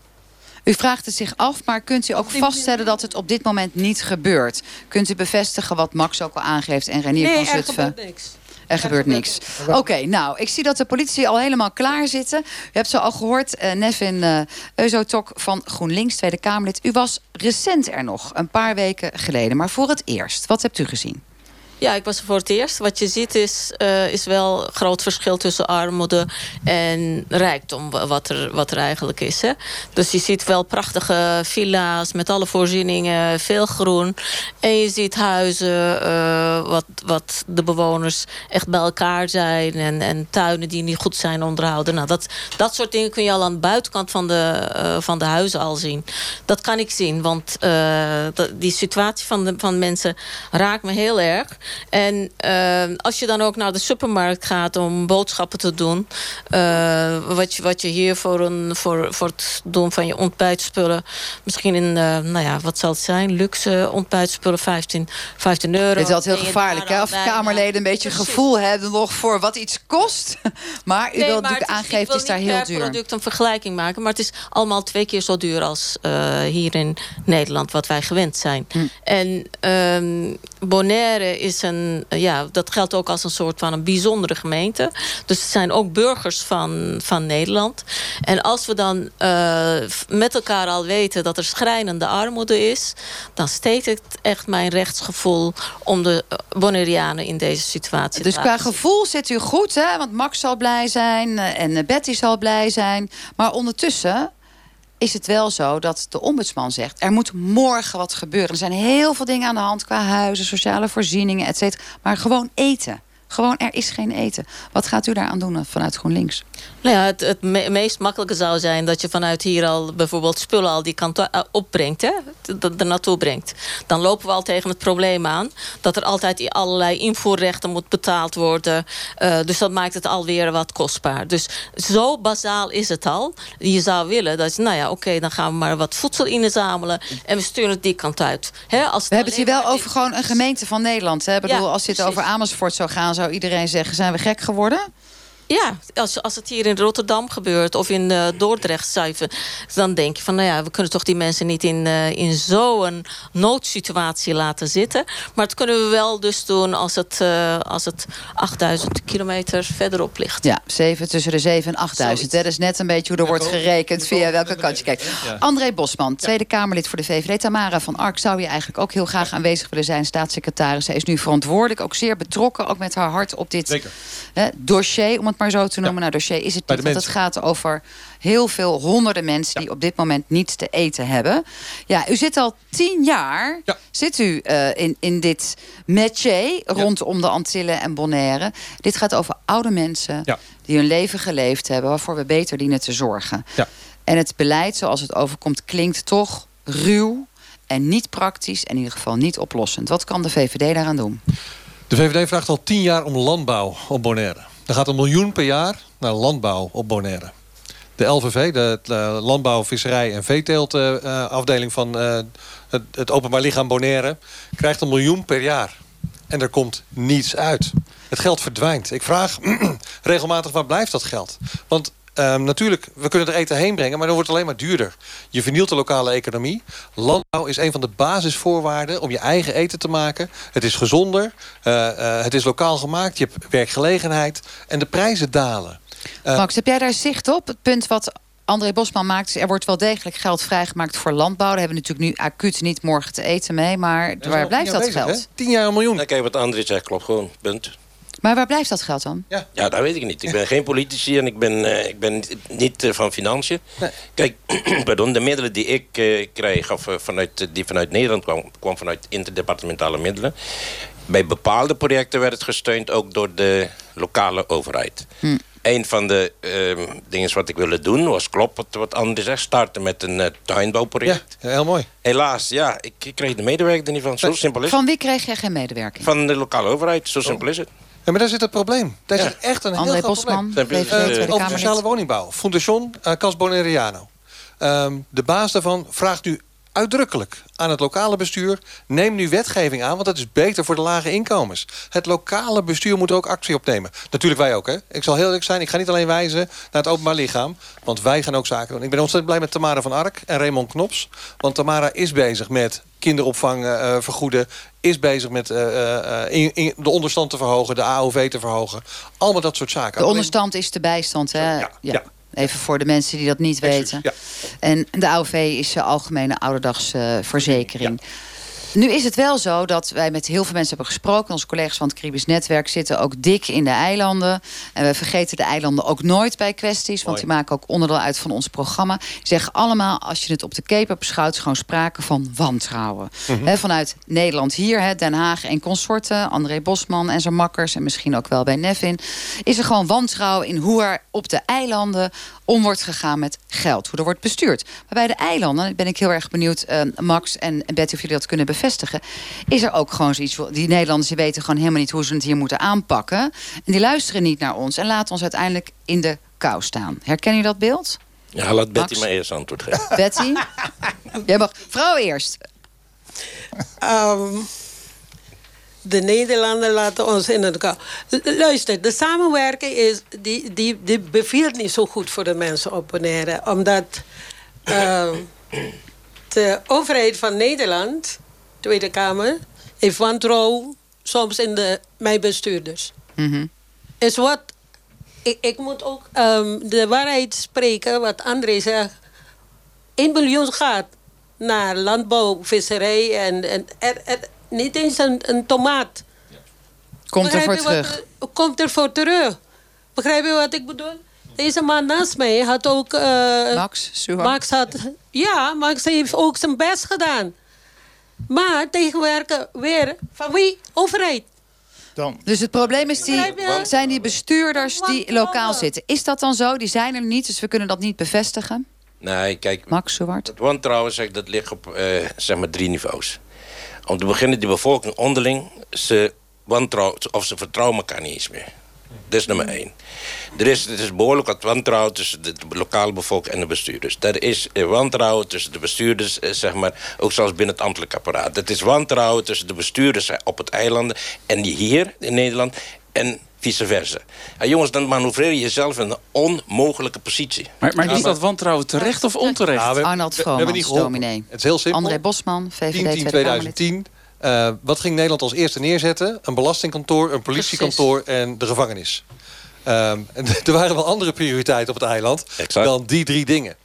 U vraagt het zich af, maar kunt u ook vaststellen dat het op dit moment niet gebeurt? Kunt u bevestigen wat Max ook al aangeeft en Renier nee, van er Zutphen? gebeurt niks. Er gebeurt niks. Oké, nou, ik zie dat de politie al helemaal klaar zitten. U hebt ze al gehoord, eh, Nevin eh Euzotok van GroenLinks, Tweede Kamerlid. U was recent er nog, een paar weken geleden, maar voor het eerst. Wat hebt u gezien? Ja, ik was er voor het eerst. Wat je ziet is, eh, is wel een groot verschil tussen armoede en rijkdom. wa- Wat er, wat er eigenlijk is. Hè? Dus je ziet wel prachtige villa's met alle voorzieningen, veel groen. En je ziet huizen eh, wat, wat de bewoners echt bij elkaar zijn. En, en tuinen die niet goed zijn onderhouden. Nou, dat, dat soort dingen kun je al aan de buitenkant van de, eh, van de huizen al zien. Dat kan ik zien, want die situatie van, de, van mensen raakt me heel erg. En eh, als je dan ook naar de supermarkt gaat om boodschappen te doen... eh, wat, je, wat je hier voor, een, voor, voor het doen van je ontbijtspullen... misschien in, eh, nou ja, wat zal het zijn? Luxe ontbijtspullen, 15, 15 euro. Het is altijd heel gevaarlijk, hè? Of Kamerleden een beetje Precies. gevoel hebben nog voor wat iets kost. Maar u Nee, wilt natuurlijk aangeven, ik het is daar wil heel niet per duur. product een vergelijking maken. Maar het is allemaal twee keer zo duur als hier in Nederland, wat wij gewend zijn. Hm. En ehm, Bonaire is is een, ja, dat geldt ook als een soort van een bijzondere gemeente. Dus het zijn ook burgers van, van Nederland. En als we dan uh, met elkaar al weten dat er schrijnende armoede is, dan steekt het echt mijn rechtsgevoel om de Bonaireanen in deze situatie dus te Dus qua gevoel zit u goed, hè? Want Max zal blij zijn en Betty zal blij zijn. Maar ondertussen is het wel zo dat de ombudsman zegt... er moet morgen wat gebeuren. Er zijn heel veel dingen aan de hand qua huizen, sociale voorzieningen, et cetera. Maar gewoon eten. Gewoon, er is geen eten. Wat gaat u daaraan doen vanuit GroenLinks? Nou ja, het, het meest makkelijke zou zijn dat je vanuit hier al bijvoorbeeld spullen al die kant eh, opbrengt, hè? Er naartoe brengt. Dan lopen we al tegen het probleem aan dat er altijd allerlei invoerrechten moet betaald worden. Uh, dus dat maakt het alweer wat kostbaar. Dus zo bazaal is het al. Je zou willen dat, nou ja, oké, dan gaan we maar wat voedsel inzamelen en we sturen het die kant uit. Hè, als we hebben het hier wel over gewoon een gemeente van Nederland. Hè? Ik bedoel, als dit over Amersfoort zou gaan, zou iedereen zeggen: zijn we gek geworden? Ja, als, als het hier in Rotterdam gebeurt of in uh, Dordrecht zuiven, dan denk je van, nou ja, we kunnen toch die mensen niet in, uh, in zo'n noodsituatie laten zitten. Maar dat kunnen we wel dus doen als het, uh, als het 8000 kilometer verderop ligt. Ja, 7, tussen de 7 en 8000. Dat is net een beetje hoe er wordt gerekend via welke kant je kijkt. Ja. André Bosman, Tweede Kamerlid voor de VVD. Tamara van Ark zou je eigenlijk ook heel graag aanwezig willen zijn, staatssecretaris. Zij is nu verantwoordelijk, ook zeer betrokken, ook met haar hart op dit dossier, om het maar zo te noemen. Nou, dossier is het niet, want het gaat over heel veel honderden mensen... die op dit moment niets te eten hebben. Ja, u zit al tien jaar zit u, uh, in, in dit métier rondom de Antillen en Bonaire. Dit gaat over oude mensen die hun leven geleefd hebben... waarvoor we beter dienen te zorgen. En het beleid zoals het overkomt klinkt toch ruw en niet praktisch... en in ieder geval niet oplossend. Wat kan de VVD daaraan doen? De VVD vraagt al tien jaar om landbouw op Bonaire. Er gaat een miljoen per jaar naar landbouw op Bonaire. De LVV, de, Landbouw, Visserij en Veeteeltafdeling van uh, het, het, Openbaar Lichaam Bonaire... krijgt een miljoen per jaar. En er komt niets uit. Het geld verdwijnt. Ik vraag regelmatig waar blijft dat geld? Want Um, natuurlijk, we kunnen er eten heen brengen, maar dan wordt het alleen maar duurder. Je vernielt de lokale economie. Landbouw is een van de basisvoorwaarden om je eigen eten te maken. Het is gezonder, uh, uh, het is lokaal gemaakt, je hebt werkgelegenheid en de prijzen dalen. Uh, Max, heb jij daar zicht op? Het punt wat André Bosman maakt, er wordt wel degelijk geld vrijgemaakt voor landbouw. Daar hebben we natuurlijk nu acuut niet morgen te eten mee, maar waar blijft dat bezig, geld? Hè? 10 jaar een miljoen. kijk, wat André zegt klopt gewoon, punt. Maar waar blijft dat geld dan? Ja, ja dat weet ik niet. Ik ben geen politici en ik ben, uh, ik ben niet uh, van financiën. Nee. Kijk, pardon, de middelen die ik uh, kreeg, of vanuit, die vanuit Nederland kwam, kwam vanuit interdepartementale middelen. Bij bepaalde projecten werd het gesteund ook door de lokale overheid. Hm. Een van de uh, dingen wat ik wilde doen was, klopt wat, wat Anders zegt, starten met een tuinbouwproject. Ja, heel mooi. Helaas, ja, ik, ik kreeg de medewerking er niet van. Zo simpel is het. Van wie kreeg je geen medewerking? Van de lokale overheid, zo oh. simpel is het. Ja, maar daar zit het probleem. Daar zit echt een André heel groot Bosman, probleem. Uh, over sociale woningbouw. Fundation uh, Cas Boneriano. Um, de baas daarvan vraagt nu uitdrukkelijk aan het lokale bestuur... neem nu wetgeving aan, want dat is beter voor de lage inkomens. Het lokale bestuur moet er ook actie op nemen. Natuurlijk wij ook, hè. Ik zal heel eerlijk zijn, ik ga niet alleen wijzen naar het openbaar lichaam... want wij gaan ook zaken doen. Ik ben ontzettend blij met Tamara van Ark en Raymond Knops... want Tamara is bezig met kinderopvang uh, vergoeden... is bezig met uh, in, in de onderstand te verhogen, de AOV te verhogen. Allemaal dat soort zaken. De onderstand is de bijstand, hè? ja. ja. Even voor de mensen die dat niet weten. Ja. En de AOV is de Algemene Ouderdagsverzekering. Ja. Nu is het wel zo dat wij met heel veel mensen hebben gesproken. Onze collega's van het Caribisch Netwerk zitten ook dik in de eilanden. En we vergeten de eilanden ook nooit bij kwesties. Want die maken ook onderdeel uit van ons programma. Zeggen allemaal, als je het op de Cape beschouwt... gewoon sprake van wantrouwen. Mhm. vanuit Nederland hier, Den Haag en consorten... André Bosman en zijn makkers en misschien ook wel bij Nevin... is er gewoon wantrouwen in hoe er op de eilanden om wordt gegaan met geld. Hoe er wordt bestuurd. Maar bij de eilanden, ben ik heel erg benieuwd... Uh, Max en Betty of jullie dat kunnen bevestigen... is er ook gewoon zoiets... Die Nederlanders die weten gewoon helemaal niet hoe ze het hier moeten aanpakken. En die luisteren niet naar ons en laten ons uiteindelijk in de kou staan. Herken je dat beeld? Ja, laat Betty maar eerst antwoord geven. Betty? Jij mag... Vrouw eerst. Um, de Nederlanders laten ons in de kou. Luister, de samenwerking is, die, die, die bevielt niet zo goed voor de mensen op Bonaire. Omdat uh, de overheid van Nederland, Tweede Kamer, heeft wantrouwen soms in de, mijn bestuurders. Mhm. Is wat... Ik, ik moet ook ehm, de waarheid spreken, wat André zegt. 1 miljoen gaat naar landbouw, visserij en, en er, er, niet eens een, een tomaat. Komt er voor wat terug. er- komt er voor terug. Begrijp je wat ik bedoel? Deze man naast mij had ook... eh, Max, Suha. Max had... Ja, Max heeft ook zijn best gedaan. Maar tegenwerken weer van wie? Overheid. Dan. Dus het probleem is die, zijn die bestuurders die lokaal zitten. Is dat dan zo? Die zijn er niet, dus we kunnen dat niet bevestigen. Nee, kijk, Max Zwart. het wantrouwen zeg, ik, dat ligt op eh, zeg maar drie niveaus. Om te beginnen, die bevolking onderling, ze wantrouwen, of ze vertrouwen elkaar niet eens meer. Dat is nummer één. Er is, er is behoorlijk wat wantrouwen tussen de, de lokale bevolking en de bestuurders. Er is eh, wantrouwen tussen de bestuurders, eh, zeg maar, ook zelfs binnen het ambtelijk apparaat. Het is wantrouwen tussen de bestuurders eh, op het eiland en die hier in Nederland en vice versa. En jongens, dan manoeuvreer je jezelf in een onmogelijke positie. Maar, maar is dat wantrouwen terecht of onterecht? Ja, we- Arnold we- we hebben niet Vromans, geholpen. dominee. Het is heel simpel. André Bosman, VVD 10, 10, Tweede Kamerlid. 2010. Eh, wat ging Nederland als eerste neerzetten? Een belastingkantoor, een politiekantoor en de gevangenis. Ehm, en er waren wel andere prioriteiten op het eiland Exact. dan die drie dingen.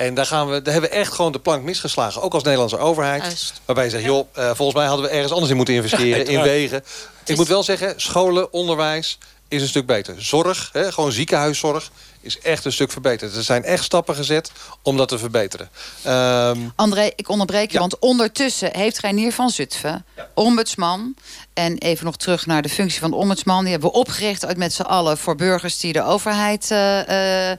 En daar, gaan we, daar hebben we echt gewoon de plank misgeslagen. Ook als Nederlandse overheid. Juist. Waarbij je zegt, joh, eh, volgens mij hadden we ergens anders in moeten investeren. in wegen. Ik moet wel zeggen, scholen, onderwijs is een stuk beter. Zorg, hè, gewoon ziekenhuiszorg, is echt een stuk verbeterd. Er zijn echt stappen gezet om dat te verbeteren. Ehm, André, ik onderbreek je, Ja. want ondertussen heeft Reinier van Zutphen, ombudsman... en even nog terug naar de functie van de ombudsman... die hebben we opgericht uit met z'n allen voor burgers die de overheid... eh, eh,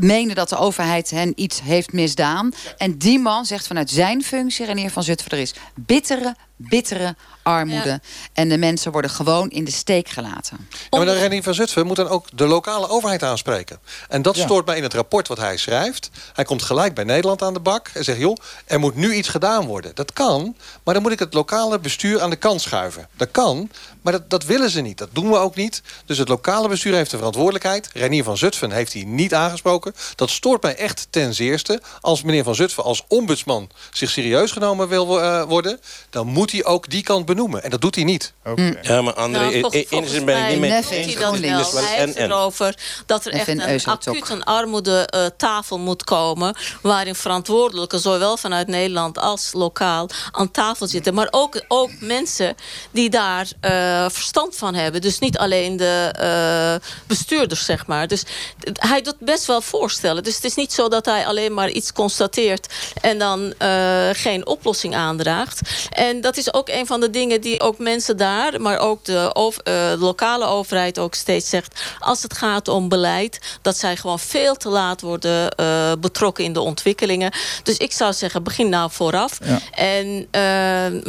menen dat de overheid hen iets heeft misdaan. En die man zegt vanuit zijn functie, Reinier van Zutphen... er is bittere, bittere armoede. Ja. En de mensen worden gewoon in de steek gelaten. Ja, maar de Redding van Zutphen moet dan ook de lokale overheid aanspreken. En dat Ja. stoort mij in het rapport wat hij schrijft. Hij komt gelijk bij Nederland aan de bak en zegt... joh, er moet nu iets gedaan worden. Dat kan, maar dan moet ik het lokale bestuur aan de kant schuiven. Dat kan, maar dat, dat willen ze niet. Dat doen we ook niet. Dus het lokale bestuur heeft de verantwoordelijkheid. Renier van Zutphen heeft hij niet aangesproken. Dat stoort mij echt ten zeerste. Als meneer van Zutphen als ombudsman zich serieus genomen wil eh, worden... dan moet hij ook die kant benoemen. En dat doet hij niet. Oké. Ja, maar André, Nou, eh, eh, volgens enigszins ben ik niet doet en hij wel. Hij heeft en, en. erover dat er echt en een acuut een armoedetafel moet komen... waarin verantwoordelijken, zowel vanuit Nederland als lokaal... aan tafel zitten. Maar ook, ook mensen die daar eh, verstand van hebben. Dus niet alleen de eh, bestuurders, zeg maar. Dus hij doet best wel voorstellen. Dus het is niet zo dat hij alleen maar iets constateert... en dan eh, geen oplossing aandraagt. En dat is ook een van de dingen die ook mensen daar... maar ook de, over- eh, de lokale overheid ook steeds zegt... als het gaat om beleid... dat zij gewoon veel te laat worden eh, betrokken in de ontwikkelingen. Dus ik zou zeggen, begin nou vooraf. Ja. En eh,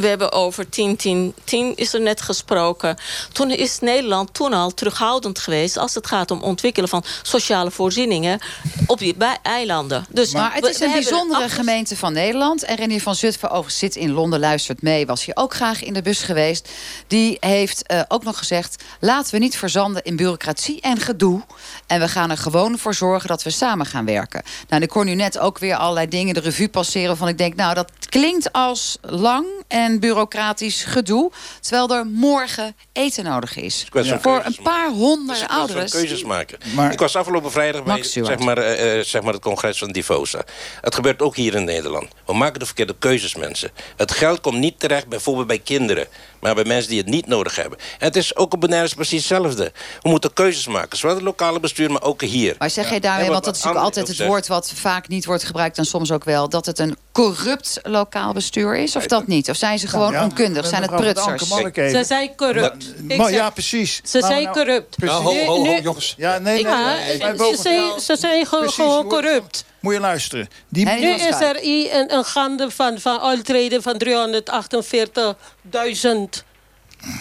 we hebben over 10, 10, 10 is er net gesproken. Toen is Nederland toen al terughoudend geweest... als het gaat om ontwikkelen van sociale voorzieningen... op die bij- eilanden. Dus Maar het is een bijzondere gemeente van Nederland. En Renier van Zutphen overigens zit in Londen, luistert mee. Was hier ook graag in de bus geweest. Die heeft eh, ook nog gezegd... laten we niet verzanden in bureaucratie en gedoe. En we gaan er gewoon voor zorgen dat we samen gaan werken. Nou, ik hoor nu net ook weer allerlei dingen de revue passeren... van ik denk, nou, dat klinkt als lang en bureaucratisch gedoe... terwijl er morgen eten nodig is. Voor een paar honderd ouderen. keuzes maken. Maar- ik was afgelopen vrijdag bij zeg maar, eh, eh, zeg maar het congres van Divosa. Het gebeurt ook hier in Nederland. We maken de verkeerde keuzes, mensen. Het geld komt niet terecht bijvoorbeeld bij kinderen... maar bij mensen die het niet nodig hebben. En het is ook op Bonaire precies hetzelfde. We moeten keuzes maken, zowel het lokale bestuur, maar ook hier. Maar zeg jij daarmee, want dat is natuurlijk André altijd het ook woord wat vaak niet wordt gebruikt en soms ook wel, dat het een corrupt lokaal bestuur is, of dat niet? Of zijn ze gewoon Ja, onkundig? Zijn het prutsers? Ze zijn corrupt. Maar ja, precies. Ze Nou, zijn nou, corrupt. Precies. Nou, ho, ho, ho, Nu- jongens. Ja, nee, nee, Ja, ze, zijn, ze zijn gewoon corrupt. Moet je luisteren. Die, Hey, Nu is er i- een, een gaande van, van uitreden van 348.000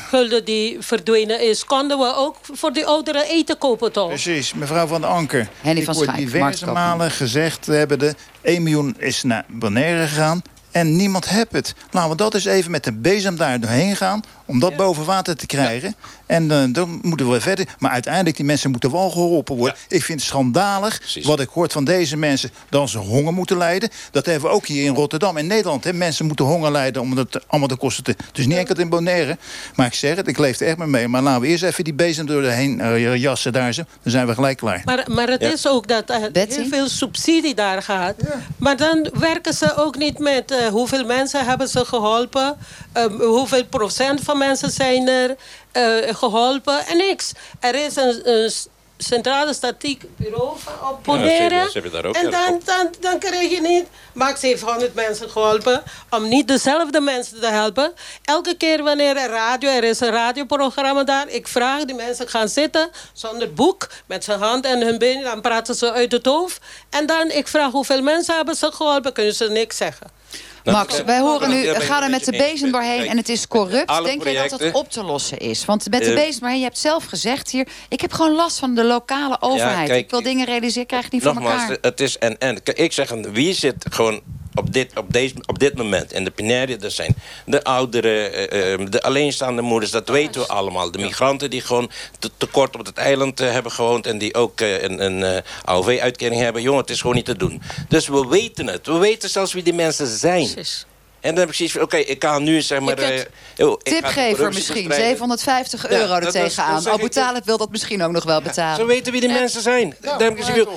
gulden die verdwenen is. Konden we ook voor die ouderen eten kopen toch? Precies, mevrouw Van der Anker. Henny van Schaik, diverse malen gezegd hebben de 1 miljoen is naar Bonaire gegaan. En niemand heeft het. Laten we dat eens even met de bezem daar doorheen gaan. Om dat boven water te krijgen. En eh, dan moeten we verder. Maar uiteindelijk, die mensen moeten wel geholpen worden. Ik vind het schandalig wat ik hoor van deze mensen... dat ze honger moeten lijden. Dat hebben we ook hier in Rotterdam en Nederland. Hè. Mensen moeten honger lijden om het allemaal de kosten te... Dus niet enkel in Bonaire. Maar ik zeg het, ik leef er echt mee mee. Maar laten we eerst even die bezem door de heen uh, jassen daar zo. Dan zijn we gelijk klaar. Maar, maar het is ook dat er heel veel subsidie daar gaat. Maar dan werken ze ook niet met uh, hoeveel mensen hebben ze geholpen. Um, hoeveel procent van mensen zijn er uh, geholpen. En niks. Er is een, een centrale statiek bureau op. Ja, ook en dan, dan, dan krijg je niet... Max heeft 100 mensen geholpen om niet dezelfde mensen te helpen. Elke keer wanneer er radio, er is een radioprogramma daar... ik vraag die mensen gaan zitten zonder boek, met zijn hand en hun benen... dan praten ze uit het hoofd. En dan, ik vraag hoeveel mensen hebben ze geholpen, kunnen ze niks zeggen. Max, wij horen nu, ga er met de bezem doorheen en het is corrupt. Denk je dat het op te lossen is? Want met de bezem doorheen, je hebt zelf gezegd hier... ik heb gewoon last van de lokale overheid. ik wil dingen realiseren, krijg ik niet voor elkaar. het is en en. Ik zeg, wie zit gewoon op dit, op, deze, op dit moment in de Pinaire, dat zijn de ouderen, uh, de alleenstaande moeders, dat weten we allemaal. De migranten die gewoon te, te kort op het eiland uh, hebben gewoond en die ook uh, een, een AOW-uitkering hebben. Jongen, het is gewoon niet te doen. Dus we weten het. We weten zelfs wie die mensen zijn. Precies. En dan heb ik zoiets van, oké, ik kan nu zeg maar... Uh, oh, Tipgever misschien, 750 euro ja, er tegenaan. Abu Talib wil dat misschien ook nog wel betalen. Ja, ze weten wie die mensen zijn. Ja,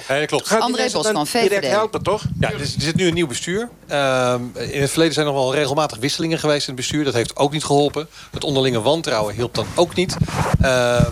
ja, klopt. André Bosman, VVD. helpen, toch? Ja, er zit nu een nieuw bestuur. Uh, in het verleden zijn er nog wel regelmatig wisselingen geweest in het bestuur. Dat heeft ook niet geholpen. Het onderlinge wantrouwen hielp dan ook niet. Uh,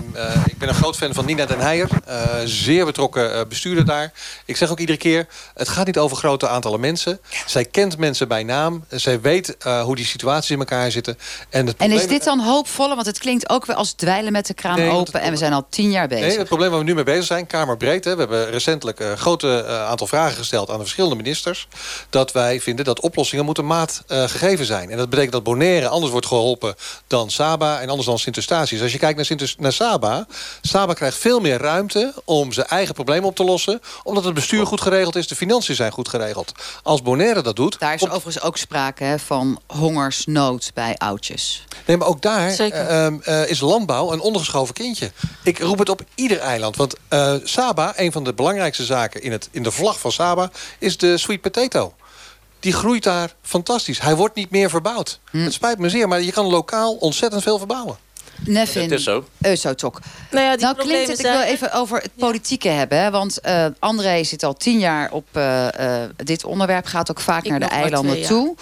ik ben een groot fan van Nina den Heijer. Eh, zeer betrokken bestuurder daar. Ik zeg ook iedere keer, het gaat niet over grote aantallen mensen. Zij kent mensen bij naam. Zij weet hoe die situaties in elkaar zitten. En, het en is dit dan hoopvoller? Want het klinkt ook weer als dweilen met de kraan open. En we zijn al tien jaar bezig. Nee, het probleem waar we nu mee bezig zijn, Kamerbreed. Hè, we hebben recentelijk een grote aantal vragen gesteld aan de verschillende ministers. Dat wij vinden dat oplossingen moeten maat uh, gegeven zijn. En dat betekent dat Bonaire anders wordt geholpen dan Saba. En anders dan Sint-Eustatius. Als je kijkt naar, Sint naar Saba. Saba krijgt veel meer ruimte om zijn eigen probleem op te lossen. Omdat het bestuur goed geregeld is. De financiën zijn goed geregeld. Als Bonaire dat doet... Daar is overigens ook sprake hè, van hongersnood bij oudjes. Nee, maar ook daar uh, is landbouw een ondergeschoven kindje. Ik roep het op ieder eiland. Want uh, Saba, een van de belangrijkste zaken in, het, in de vlag van Saba... is de sweet potato. Die groeit daar fantastisch. Hij wordt niet meer verbouwd. Hm. Het spijt me zeer, maar je kan lokaal ontzettend veel verbouwen. Nevin het is zo. Eusotok. Nou, ja, die nou klinkt het, ik wil even over het politieke hebben. Hè, want uh, André zit al tien jaar op uh, uh, dit onderwerp. Gaat ook vaak naar de eilanden twee, toe.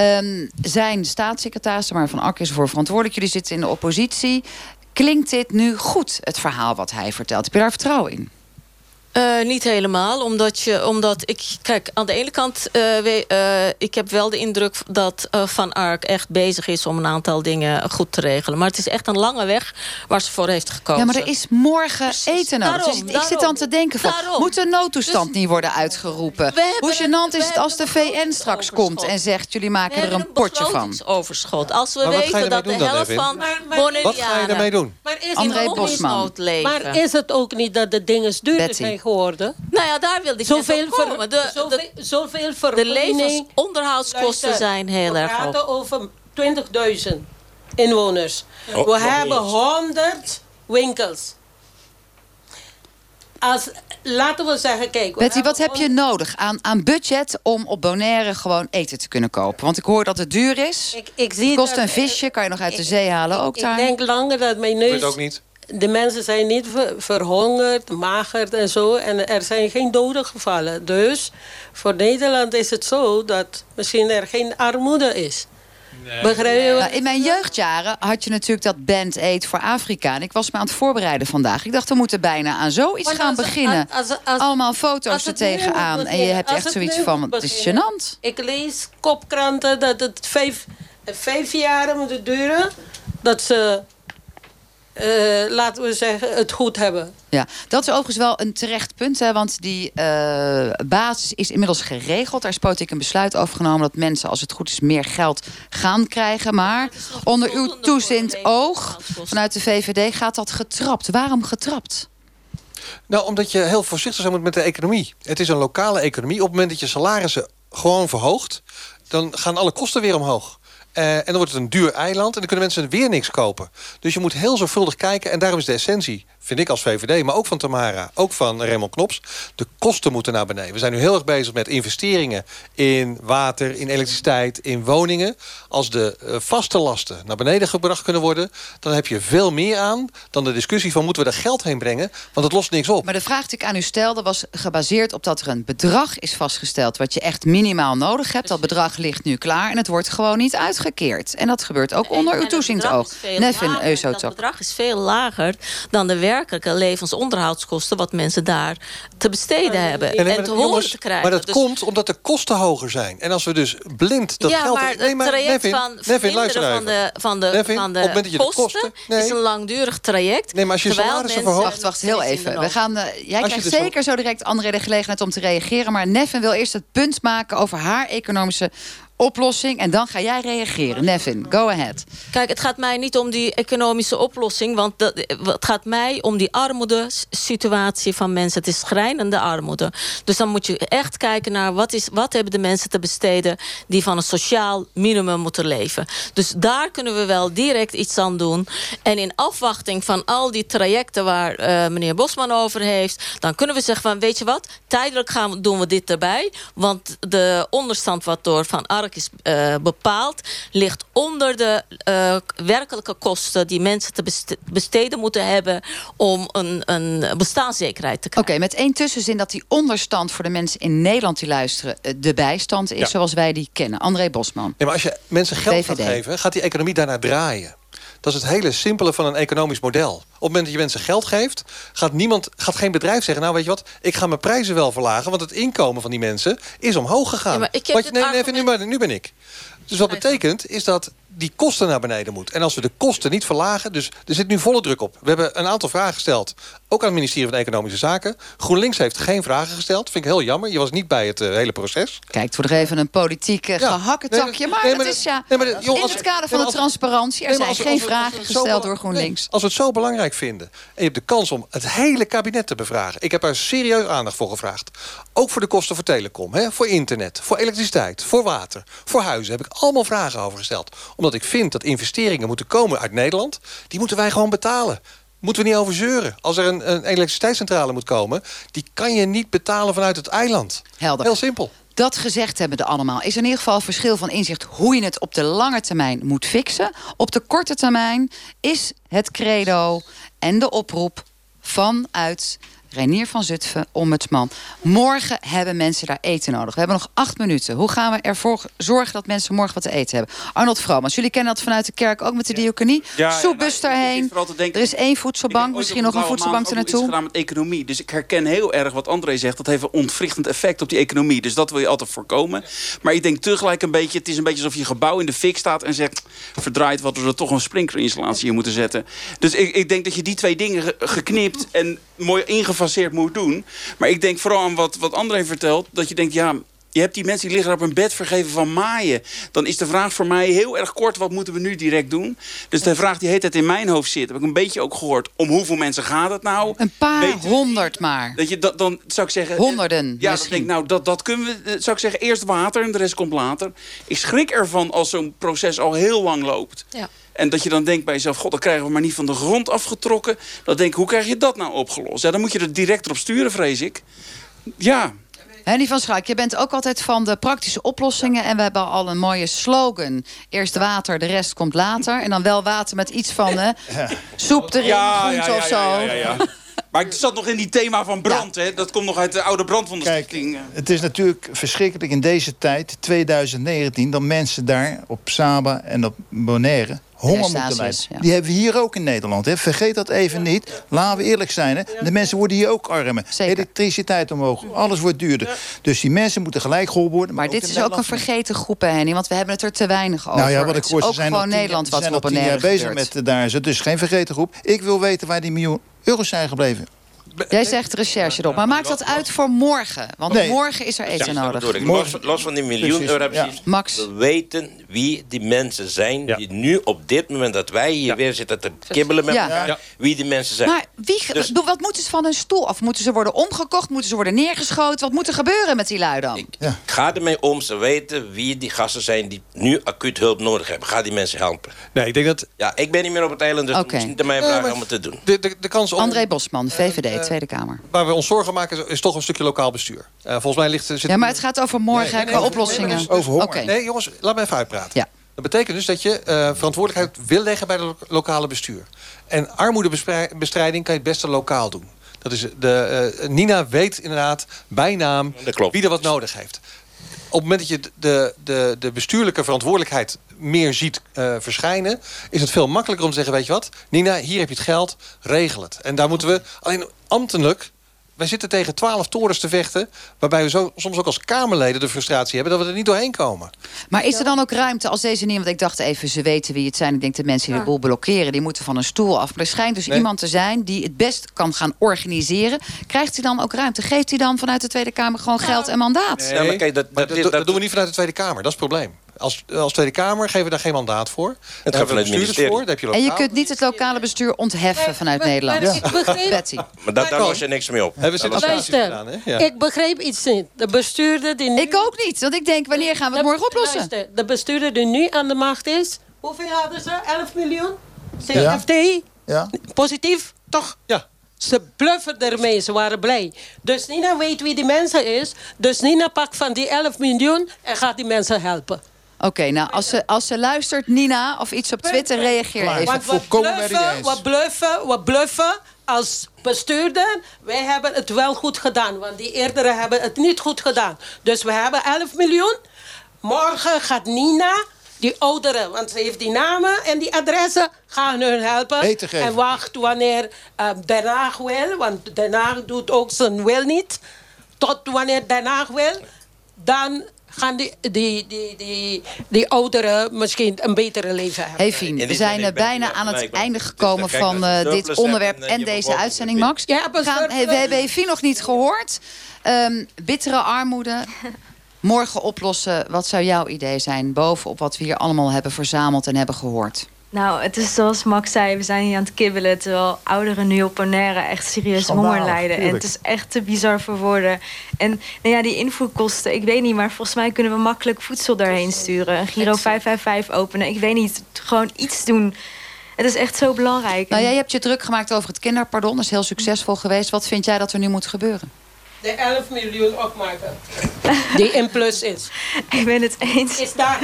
Um, zijn staatssecretaris, maar Van Akker is ervoor verantwoordelijk. Jullie zitten in de oppositie. Klinkt dit nu goed, het verhaal wat hij vertelt? Heb je daar vertrouwen in? Uh, niet helemaal, omdat je, omdat ik, kijk, aan de ene kant, uh, we, uh, ik heb wel de indruk dat Van Ark echt bezig is om een aantal dingen goed te regelen. Maar het is echt een lange weg waar ze voor heeft gekozen. Ja, maar er is morgen Precies, eten nodig. Dus ik zit dan te denken van, daarom. moet de noodtoestand dus, niet worden uitgeroepen? Hoe gênant is het als de VN straks komt en zegt, jullie maken er een potje van? overschot. Als we weten dat de helft van Bonaireanen... Wat ga je daarmee doen? Maar is André Bosman. Maar is het ook niet dat de dingen duurder zijn geworden. Nou ja, daar wilde ik zoveel komen. De, zoveel, de, zoveel de levensonderhoudskosten zijn heel erg hoog. We praten over 20.000 inwoners. Oh, we hebben 100 winkels. Als, laten we zeggen, kijk... Betty, wat heb je nodig aan, aan budget om op Bonaire gewoon eten te kunnen kopen? Want ik hoor dat het duur is. Ik, ik zie het kost een visje, kan je nog uit de zee halen ook ik daar. Ik denk langer dat mijn neus... Dat ook niet de mensen zijn niet verhongerd, mager en zo. En er zijn geen doden gevallen. Dus voor Nederland is het zo dat misschien er geen armoede is. Nee. Nou, in mijn jeugdjaren had je natuurlijk dat Band Aid voor Afrika. En ik was me aan het voorbereiden vandaag. Ik dacht, we moeten bijna aan zoiets gaan beginnen. Allemaal foto's er tegenaan. En je hebt echt zoiets van, het is gênant. Ik lees kopkranten dat het vijf, vijf jaar moet duren... dat ze uh, laten we zeggen, het goed hebben. Ja, dat is overigens wel een terecht punt. Hè, want die uh, basis is inmiddels geregeld. Daar is politiek een besluit over genomen... dat mensen, als het goed is, meer geld gaan krijgen. Maar onder uw toezicht oog vanuit de VVD gaat dat getrapt. Waarom getrapt? Nou, omdat je heel voorzichtig zijn moet met de economie. Het is een lokale economie. Op het moment dat je salarissen gewoon verhoogt... dan gaan alle kosten weer omhoog. Eh, en dan wordt het een duur eiland en dan kunnen mensen weer niks kopen. Dus je moet heel zorgvuldig kijken. En daarom is de essentie, vind ik als VVD, maar ook van Tamara, ook van Raymond Knops. De kosten moeten naar beneden. We zijn nu heel erg bezig met investeringen in water, in elektriciteit, in woningen. Als de eh, vaste lasten naar beneden gebracht kunnen worden, dan heb je veel meer aan dan de discussie van moeten we er geld heen brengen, want het lost niks op. Maar de vraag die ik aan u stelde was gebaseerd op dat er een bedrag is vastgesteld... wat je echt minimaal nodig hebt. Dat bedrag ligt nu klaar en het wordt gewoon niet uitgekeerd. En dat gebeurt ook onder uw toezicht oog. Dat bedrag is veel lager dan de werkelijke levensonderhoudskosten... wat mensen daar te besteden hebben. En te horen jongens, te krijgen. Maar dat Dus- komt omdat de kosten hoger zijn. En als we dus blind dat ja, geld... maar het Nee, maar traject Nevin, van Nevin, verminderen luister van de, van de, Nevin, van de, kosten, kosten- nee. is een langdurig traject. Nee, maar als je salarissen verhoogt- Wacht, wacht, heel even. We gaan, eh, jij je krijgt dus zeker zo direct André de gelegenheid om te reageren. Maar Neffin wil eerst het punt maken over haar economische oplossing. En dan ga jij reageren. Neffin, go ahead. Kijk, het gaat mij niet om die economische oplossing. Want dat, het gaat mij om die armoede-situatie van mensen. Het is schrijnende armoede. Dus dan moet je echt kijken naar wat, is, wat hebben de mensen te besteden... die van een sociaal minimum moeten leven. Dus daar kunnen we wel direct iets aan doen. En in afwachting van al die trajecten waar eh, meneer Bosman over heeft... dan kunnen we zeggen van, weet je wat, tijdelijk gaan doen we dit erbij. Want de onderstand wat door Van Ark is eh, bepaald... ligt onder de eh, werkelijke kosten die mensen te beste- besteden moeten hebben... om een, een bestaanszekerheid te krijgen. Oké, met één tussenzin dat die onderstand voor de mensen in Nederland die luisteren... eh, de bijstand is Ja. zoals wij die kennen. André Bosman. Ja, maar als je mensen geld gaat geven, gaat die economie daarna draaien. Dat is het hele simpele van een economisch model. Op het moment dat je mensen geld geeft, gaat, niemand, gaat geen bedrijf zeggen... nou weet je wat, ik ga mijn prijzen wel verlagen... want het inkomen van die mensen is omhoog gegaan. Ja, maar ik heb nee, nee, argument- nu, ben, nu ben ik. Dus wat betekent is dat die kosten naar beneden moeten. En als we de kosten niet verlagen... dus er zit nu volle druk op. We hebben een aantal vragen gesteld. Ook aan het ministerie van Economische Zaken. GroenLinks heeft geen vragen gesteld. Vind ik heel jammer. Je was niet bij het eh, hele proces. Kijk, het wordt er even een politiek eh, Ja. gehakketakje. Nee, maar dat maar is ja... nee, maar joh, in het kader van de transparantie... er zijn als geen als vragen als het gesteld door GroenLinks. Als we het zo belangrijk vinden... en je hebt de kans om het hele kabinet te bevragen... ik heb daar serieus aandacht voor gevraagd. Ook voor de kosten voor telecom, hè, voor internet, voor elektriciteit... voor water, voor huizen heb ik allemaal vragen over gesteld. Omdat ik vind dat investeringen moeten komen uit Nederland... die moeten wij gewoon betalen. Moeten we niet over zeuren. Als er een, een elektriciteitscentrale moet komen... die kan je niet betalen vanuit het eiland. Helder. Heel simpel. Dat gezegd hebben de allemaal. Is er in ieder geval verschil van inzicht hoe je het op de lange termijn moet fixen. Op de korte termijn is het credo en de oproep vanuit Reinier van Zutphen, ombudsman. Morgen hebben mensen daar eten nodig. We hebben nog acht minuten. Hoe gaan we ervoor zorgen dat mensen morgen wat te eten hebben? Arnold Vromans, jullie kennen dat vanuit de kerk ook met de diaconie. Ja, ja, Soepbus nou, ik daarheen. denken- Er is één Ik voedselbank, misschien nog een voedselbank ernaartoe. gedaan met economie. Dus ik herken heel erg wat André zegt. Dat heeft een ontwrichtend effect op die economie. Dus dat wil je altijd voorkomen. Maar ik denk tegelijk een beetje... Het is een beetje alsof je gebouw in de fik staat en zegt... verdraait wat we er toch een sprinklerinstallatie in moeten zetten. Dus ik, ik denk dat je die twee dingen ge- geknipt en mooi ingefaseerd moet doen. Maar ik denk vooral aan wat, wat André vertelt. Dat je denkt, ja... Je hebt die mensen die liggen op hun bed vergeven van maaien. Dan is de vraag voor mij heel erg kort. Wat moeten we nu direct doen? Dus de vraag die heet het in mijn hoofd zit. Heb ik een beetje ook gehoord. Om hoeveel mensen gaat het nou? Een paar u- honderd maar. Dat je, dat, dan zou ik zeggen... Honderden Ja, dan denk ik, nou, dat, dat kunnen we... eh, Zou ik zeggen, eerst water en de rest komt later. Ik schrik ervan als zo'n proces al heel lang loopt. Ja. En dat je dan denkt bij jezelf... God, dat krijgen we maar niet van de grond afgetrokken. Dan denk ik, hoe krijg je dat nou opgelost? Ja, dan moet je er direct op sturen, vrees ik. Ja, Henny van Schaik, je bent ook altijd van de praktische oplossingen. En we hebben al een mooie slogan. Eerst water, de rest komt later. En dan wel water met iets van eh, soep erin, groente of zo. Maar ik zat nog in die thema van brand, hè. Dat komt nog uit de oude brandwondenstichting. Het is natuurlijk verschrikkelijk in deze tijd, 2019... dat mensen daar op Saba en op Bonaire honger moeten lijden. ja. Die hebben we hier ook in Nederland. Hè. Vergeet dat even niet. Laten we eerlijk zijn. Hè. De mensen worden hier ook armer. Zeker. Elektriciteit omhoog. Alles wordt duurder. Dus die mensen moeten gelijk geholpen worden. Maar dit is ook een vergeten groep, Henny. Want we hebben het er te weinig over. Nou ja, wat ik hoor, ze ook zijn gewoon Nederland wat op een jaar bezig met eh, daar. Dus geen vergeten groep. Ik wil weten waar die miljoen euro's zijn gebleven. Jij zegt recherche erop. Maar maakt dat uit voor morgen? Want Nee. morgen is er eten nodig. Morgen- Los, los van die miljoen Precies, euro precies. Max. We weten wie die mensen zijn Ja. die nu op dit moment dat wij hier weer zitten te kibbelen met Ja. elkaar, Ja. wie die mensen zijn. Maar wie, Dus- wat moeten ze van hun stoel af? Moeten ze worden omgekocht? Moeten ze worden neergeschoten? Wat moet er gebeuren met die lui dan? Ik Ja. ga ermee om, ze weten wie die gasten zijn die nu acuut hulp nodig hebben. Ga die mensen helpen. Nee, ik denk dat... Ja, ik ben niet meer op het eiland, dus Oké. het is niet aan mij vragen om het te doen. De, de, de kans om, André Bosman, VVD, Tweede Kamer. waar we ons zorgen maken is, is toch een stukje lokaal bestuur. Eh, volgens mij ligt... Zit, Ja, maar het gaat over morgen Nee, nee, qua nee, oplossingen. nee, nee, Over honger. Nee, jongens, laat me even uitpraten. Ja. Dat betekent dus dat je eh, verantwoordelijkheid wil leggen bij het lo- lokale bestuur. En armoedebestrijding kan je het beste lokaal doen. Dat is de, eh, Nina weet inderdaad bij naam wie er wat nodig heeft. Op het moment dat je de, de, de bestuurlijke verantwoordelijkheid meer ziet eh, verschijnen... is het veel makkelijker om te zeggen, weet je wat... Nina, hier heb je het geld, regel het. En daar moeten we alleen ambtelijk... Wij zitten tegen twaalf torens te vechten... waarbij we zo, soms ook als Kamerleden de frustratie hebben... dat we er niet doorheen komen. Maar is er dan ook ruimte als deze niet... want ik dacht even, ze weten wie het zijn. Ik denk de mensen die de boel blokkeren... die moeten van een stoel af. Maar er schijnt dus Nee. iemand te zijn die het best kan gaan organiseren. Krijgt hij dan ook ruimte? Geeft hij dan vanuit de Tweede Kamer gewoon geld en mandaat? Ja, maar kijk, dat- Maar dat dat, is- dat dat- doen we niet vanuit de Tweede Kamer. Dat is het probleem. Als, als Tweede Kamer geven we daar geen mandaat voor. Daar gaat vanuit het ministerie. voor. Heb je En je kunt niet het lokale bestuur ontheffen vanuit maar- Nederland. maar ik begreep- Betty. Maar daar, daar los je niks mee op. Hebben Luister, gedaan, hè? Ja. ik begreep iets niet. De bestuurder die nu... Ik ook niet, want ik denk, wanneer gaan we het morgen oplossen? Luister, de bestuurder die nu aan de macht is... Hoeveel hadden ze? 11 miljoen? Ja. CFT? Ja? Positief, toch? Ja. Ze bluffen ermee, ze waren blij. Dus Nina weet wie die mensen is. Dus Nina pakt van die 11 miljoen en gaat die mensen helpen. Oké, nou, als ze, als ze luistert, Nina, of iets op Twitter, reageer even. Want we volkomen met die bluffen, we bluffen, we bluffen als bestuurder. Wij hebben het wel goed gedaan, want die eerdere hebben het niet goed gedaan. Dus we hebben 11 miljoen. Morgen gaat Nina, die ouderen, want ze heeft die namen en die adressen, gaan hun helpen. En wacht wanneer uh, Den Haag wil, want Den Haag doet ook zijn wil niet. Tot wanneer Den Haag wil, dan gaan die, die, die, die, die ouderen misschien een betere leven hebben. Hey Fien, we zijn bijna aan het einde gekomen dus kijk, van eh, dit onderwerp en, deze uitzending, Max. Ja, We, gaan, surplus- hey, we hebben Fien nog niet gehoord. Ehm, bittere armoede. Morgen oplossen. Wat zou jouw idee zijn? Bovenop wat we hier allemaal hebben verzameld en hebben gehoord. Nou, het is zoals Max zei, we zijn hier aan het kibbelen... terwijl ouderen nu op Bonaire echt serieus honger lijden. En het is echt te bizar voor woorden. En nou ja, die invoerkosten, ik weet niet... maar volgens mij kunnen we makkelijk voedsel daarheen sturen. Een Giro 555 openen. Ik weet niet, gewoon iets doen. Het is echt zo belangrijk. Nou, jij hebt je druk gemaakt over het kinderpardon. Dat is heel succesvol geweest. Wat vind jij dat er nu moet gebeuren? De 11 miljoen opmaken. Die in plus is. Ik ben het eens. Is daar.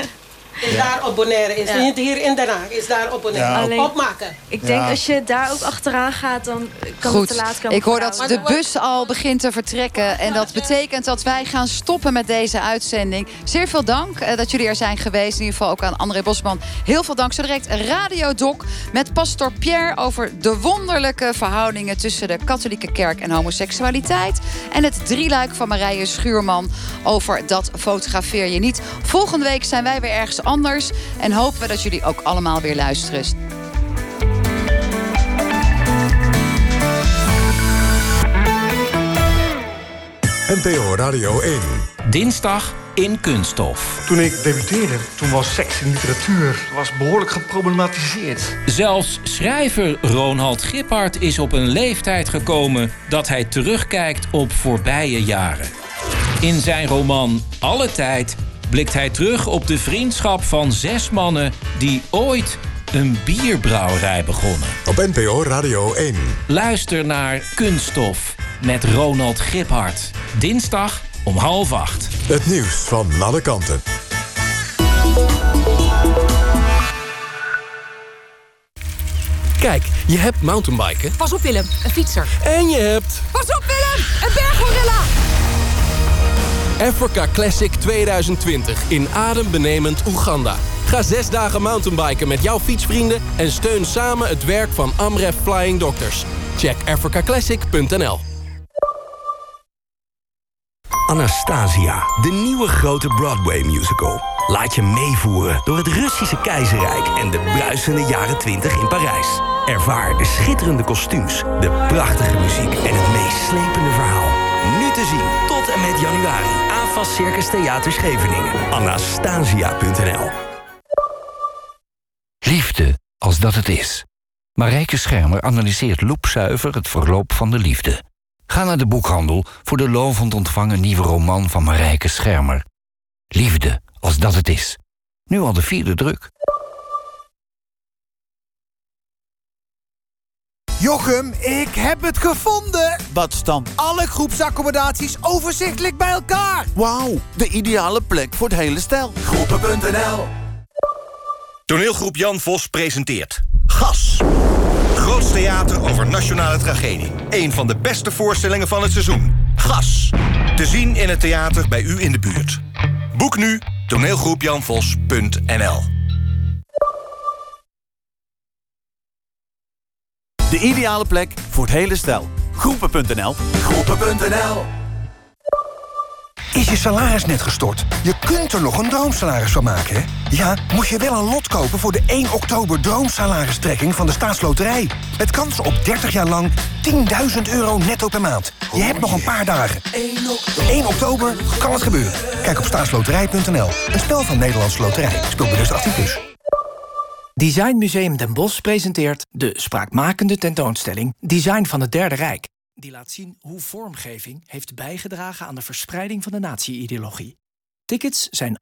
Is daar op Bonaire. Is niet hier in Den Haag. Is daar op Bonaire. Ja. Alleen- Opmaken. Ik denk Ja. als je daar ook achteraan gaat, dan kan het te laat Goed, komen. ik hoor dat de bus al begint te vertrekken. En dat betekent dat wij gaan stoppen met deze uitzending. Zeer veel dank eh, dat jullie er zijn geweest. In ieder geval ook aan André Bosman. Heel veel dank. Zo direct Radio Doc met pastor Pierre... over de wonderlijke verhoudingen tussen de katholieke kerk en homoseksualiteit. En het drieluik van Marije Schuurman over dat fotografeer je niet. Volgende week zijn wij weer ergens anders. En hopen we dat jullie ook allemaal weer luisteren. NPO Radio 1. Dinsdag in Kunststof. Toen ik debuteerde, toen was seks in literatuur was behoorlijk geproblematiseerd. Zelfs schrijver Ronald Gippard is op een leeftijd gekomen dat hij terugkijkt op voorbije jaren. In zijn roman Alle Tijd blikt hij terug op de vriendschap van zes mannen die ooit een bierbrouwerij begonnen. Op NPO Radio 1. Luister naar Kunststof met Ronald Giphart. Dinsdag om half acht. Het nieuws van alle kanten. Kijk, je hebt mountainbiken. Pas op Willem, een fietser. En je hebt Pas op Willem, een berggorilla. Africa Classic 2020 in adembenemend Oeganda. Ga zes dagen mountainbiken met jouw fietsvrienden... en steun samen het werk van Amref Flying Doctors. Check africaclassic.nl Anastasia, de nieuwe grote Broadway-musical. Laat je meevoeren door het Russische keizerrijk en de bruisende jaren 20 in Parijs. Ervaar de schitterende kostuums, de prachtige muziek en het meeslepende verhaal. Nu te zien tot en met januari. AFAS Circus Theater Scheveningen. Anastasia.nl Liefde, als dat het is. Marijke Schermer analyseert loepzuiver het verloop van de liefde. Ga naar de boekhandel voor de lovend ontvangen nieuwe roman van Marijke Schermer. Liefde, als dat het is. Nu al de vierde druk. Jochem, ik heb het gevonden! Wat staan alle groepsaccommodaties overzichtelijk bij elkaar? Wauw, de ideale plek voor het hele stel. Groepen.nl Toneelgroep Jan Vos presenteert Gas. Groots theater over nationale tragedie. Een van de beste voorstellingen van het seizoen. Gas. Te zien in het theater bij u in de buurt. Boek nu toneelgroepjanvos.nl De ideale plek voor het hele stel. Groepen.nl Groepen.nl Is je salaris net gestort? Je kunt er nog een droomsalaris van maken, hè? Ja, moet je wel een lot kopen voor de 1 oktober droomsalaristrekking van de staatsloterij. Met kans op 30 jaar lang 10.000 euro netto per maand. Je hebt nog een paar dagen. 1 oktober kan het gebeuren. Kijk op staatsloterij.nl. Een spel van Nederlandse Loterij. Speel bewust 18+. Plus. Design Museum Den Bosch presenteert de spraakmakende tentoonstelling Design van het Derde Rijk. Die laat zien hoe vormgeving heeft bijgedragen aan de verspreiding van de natie-ideologie. Tickets zijn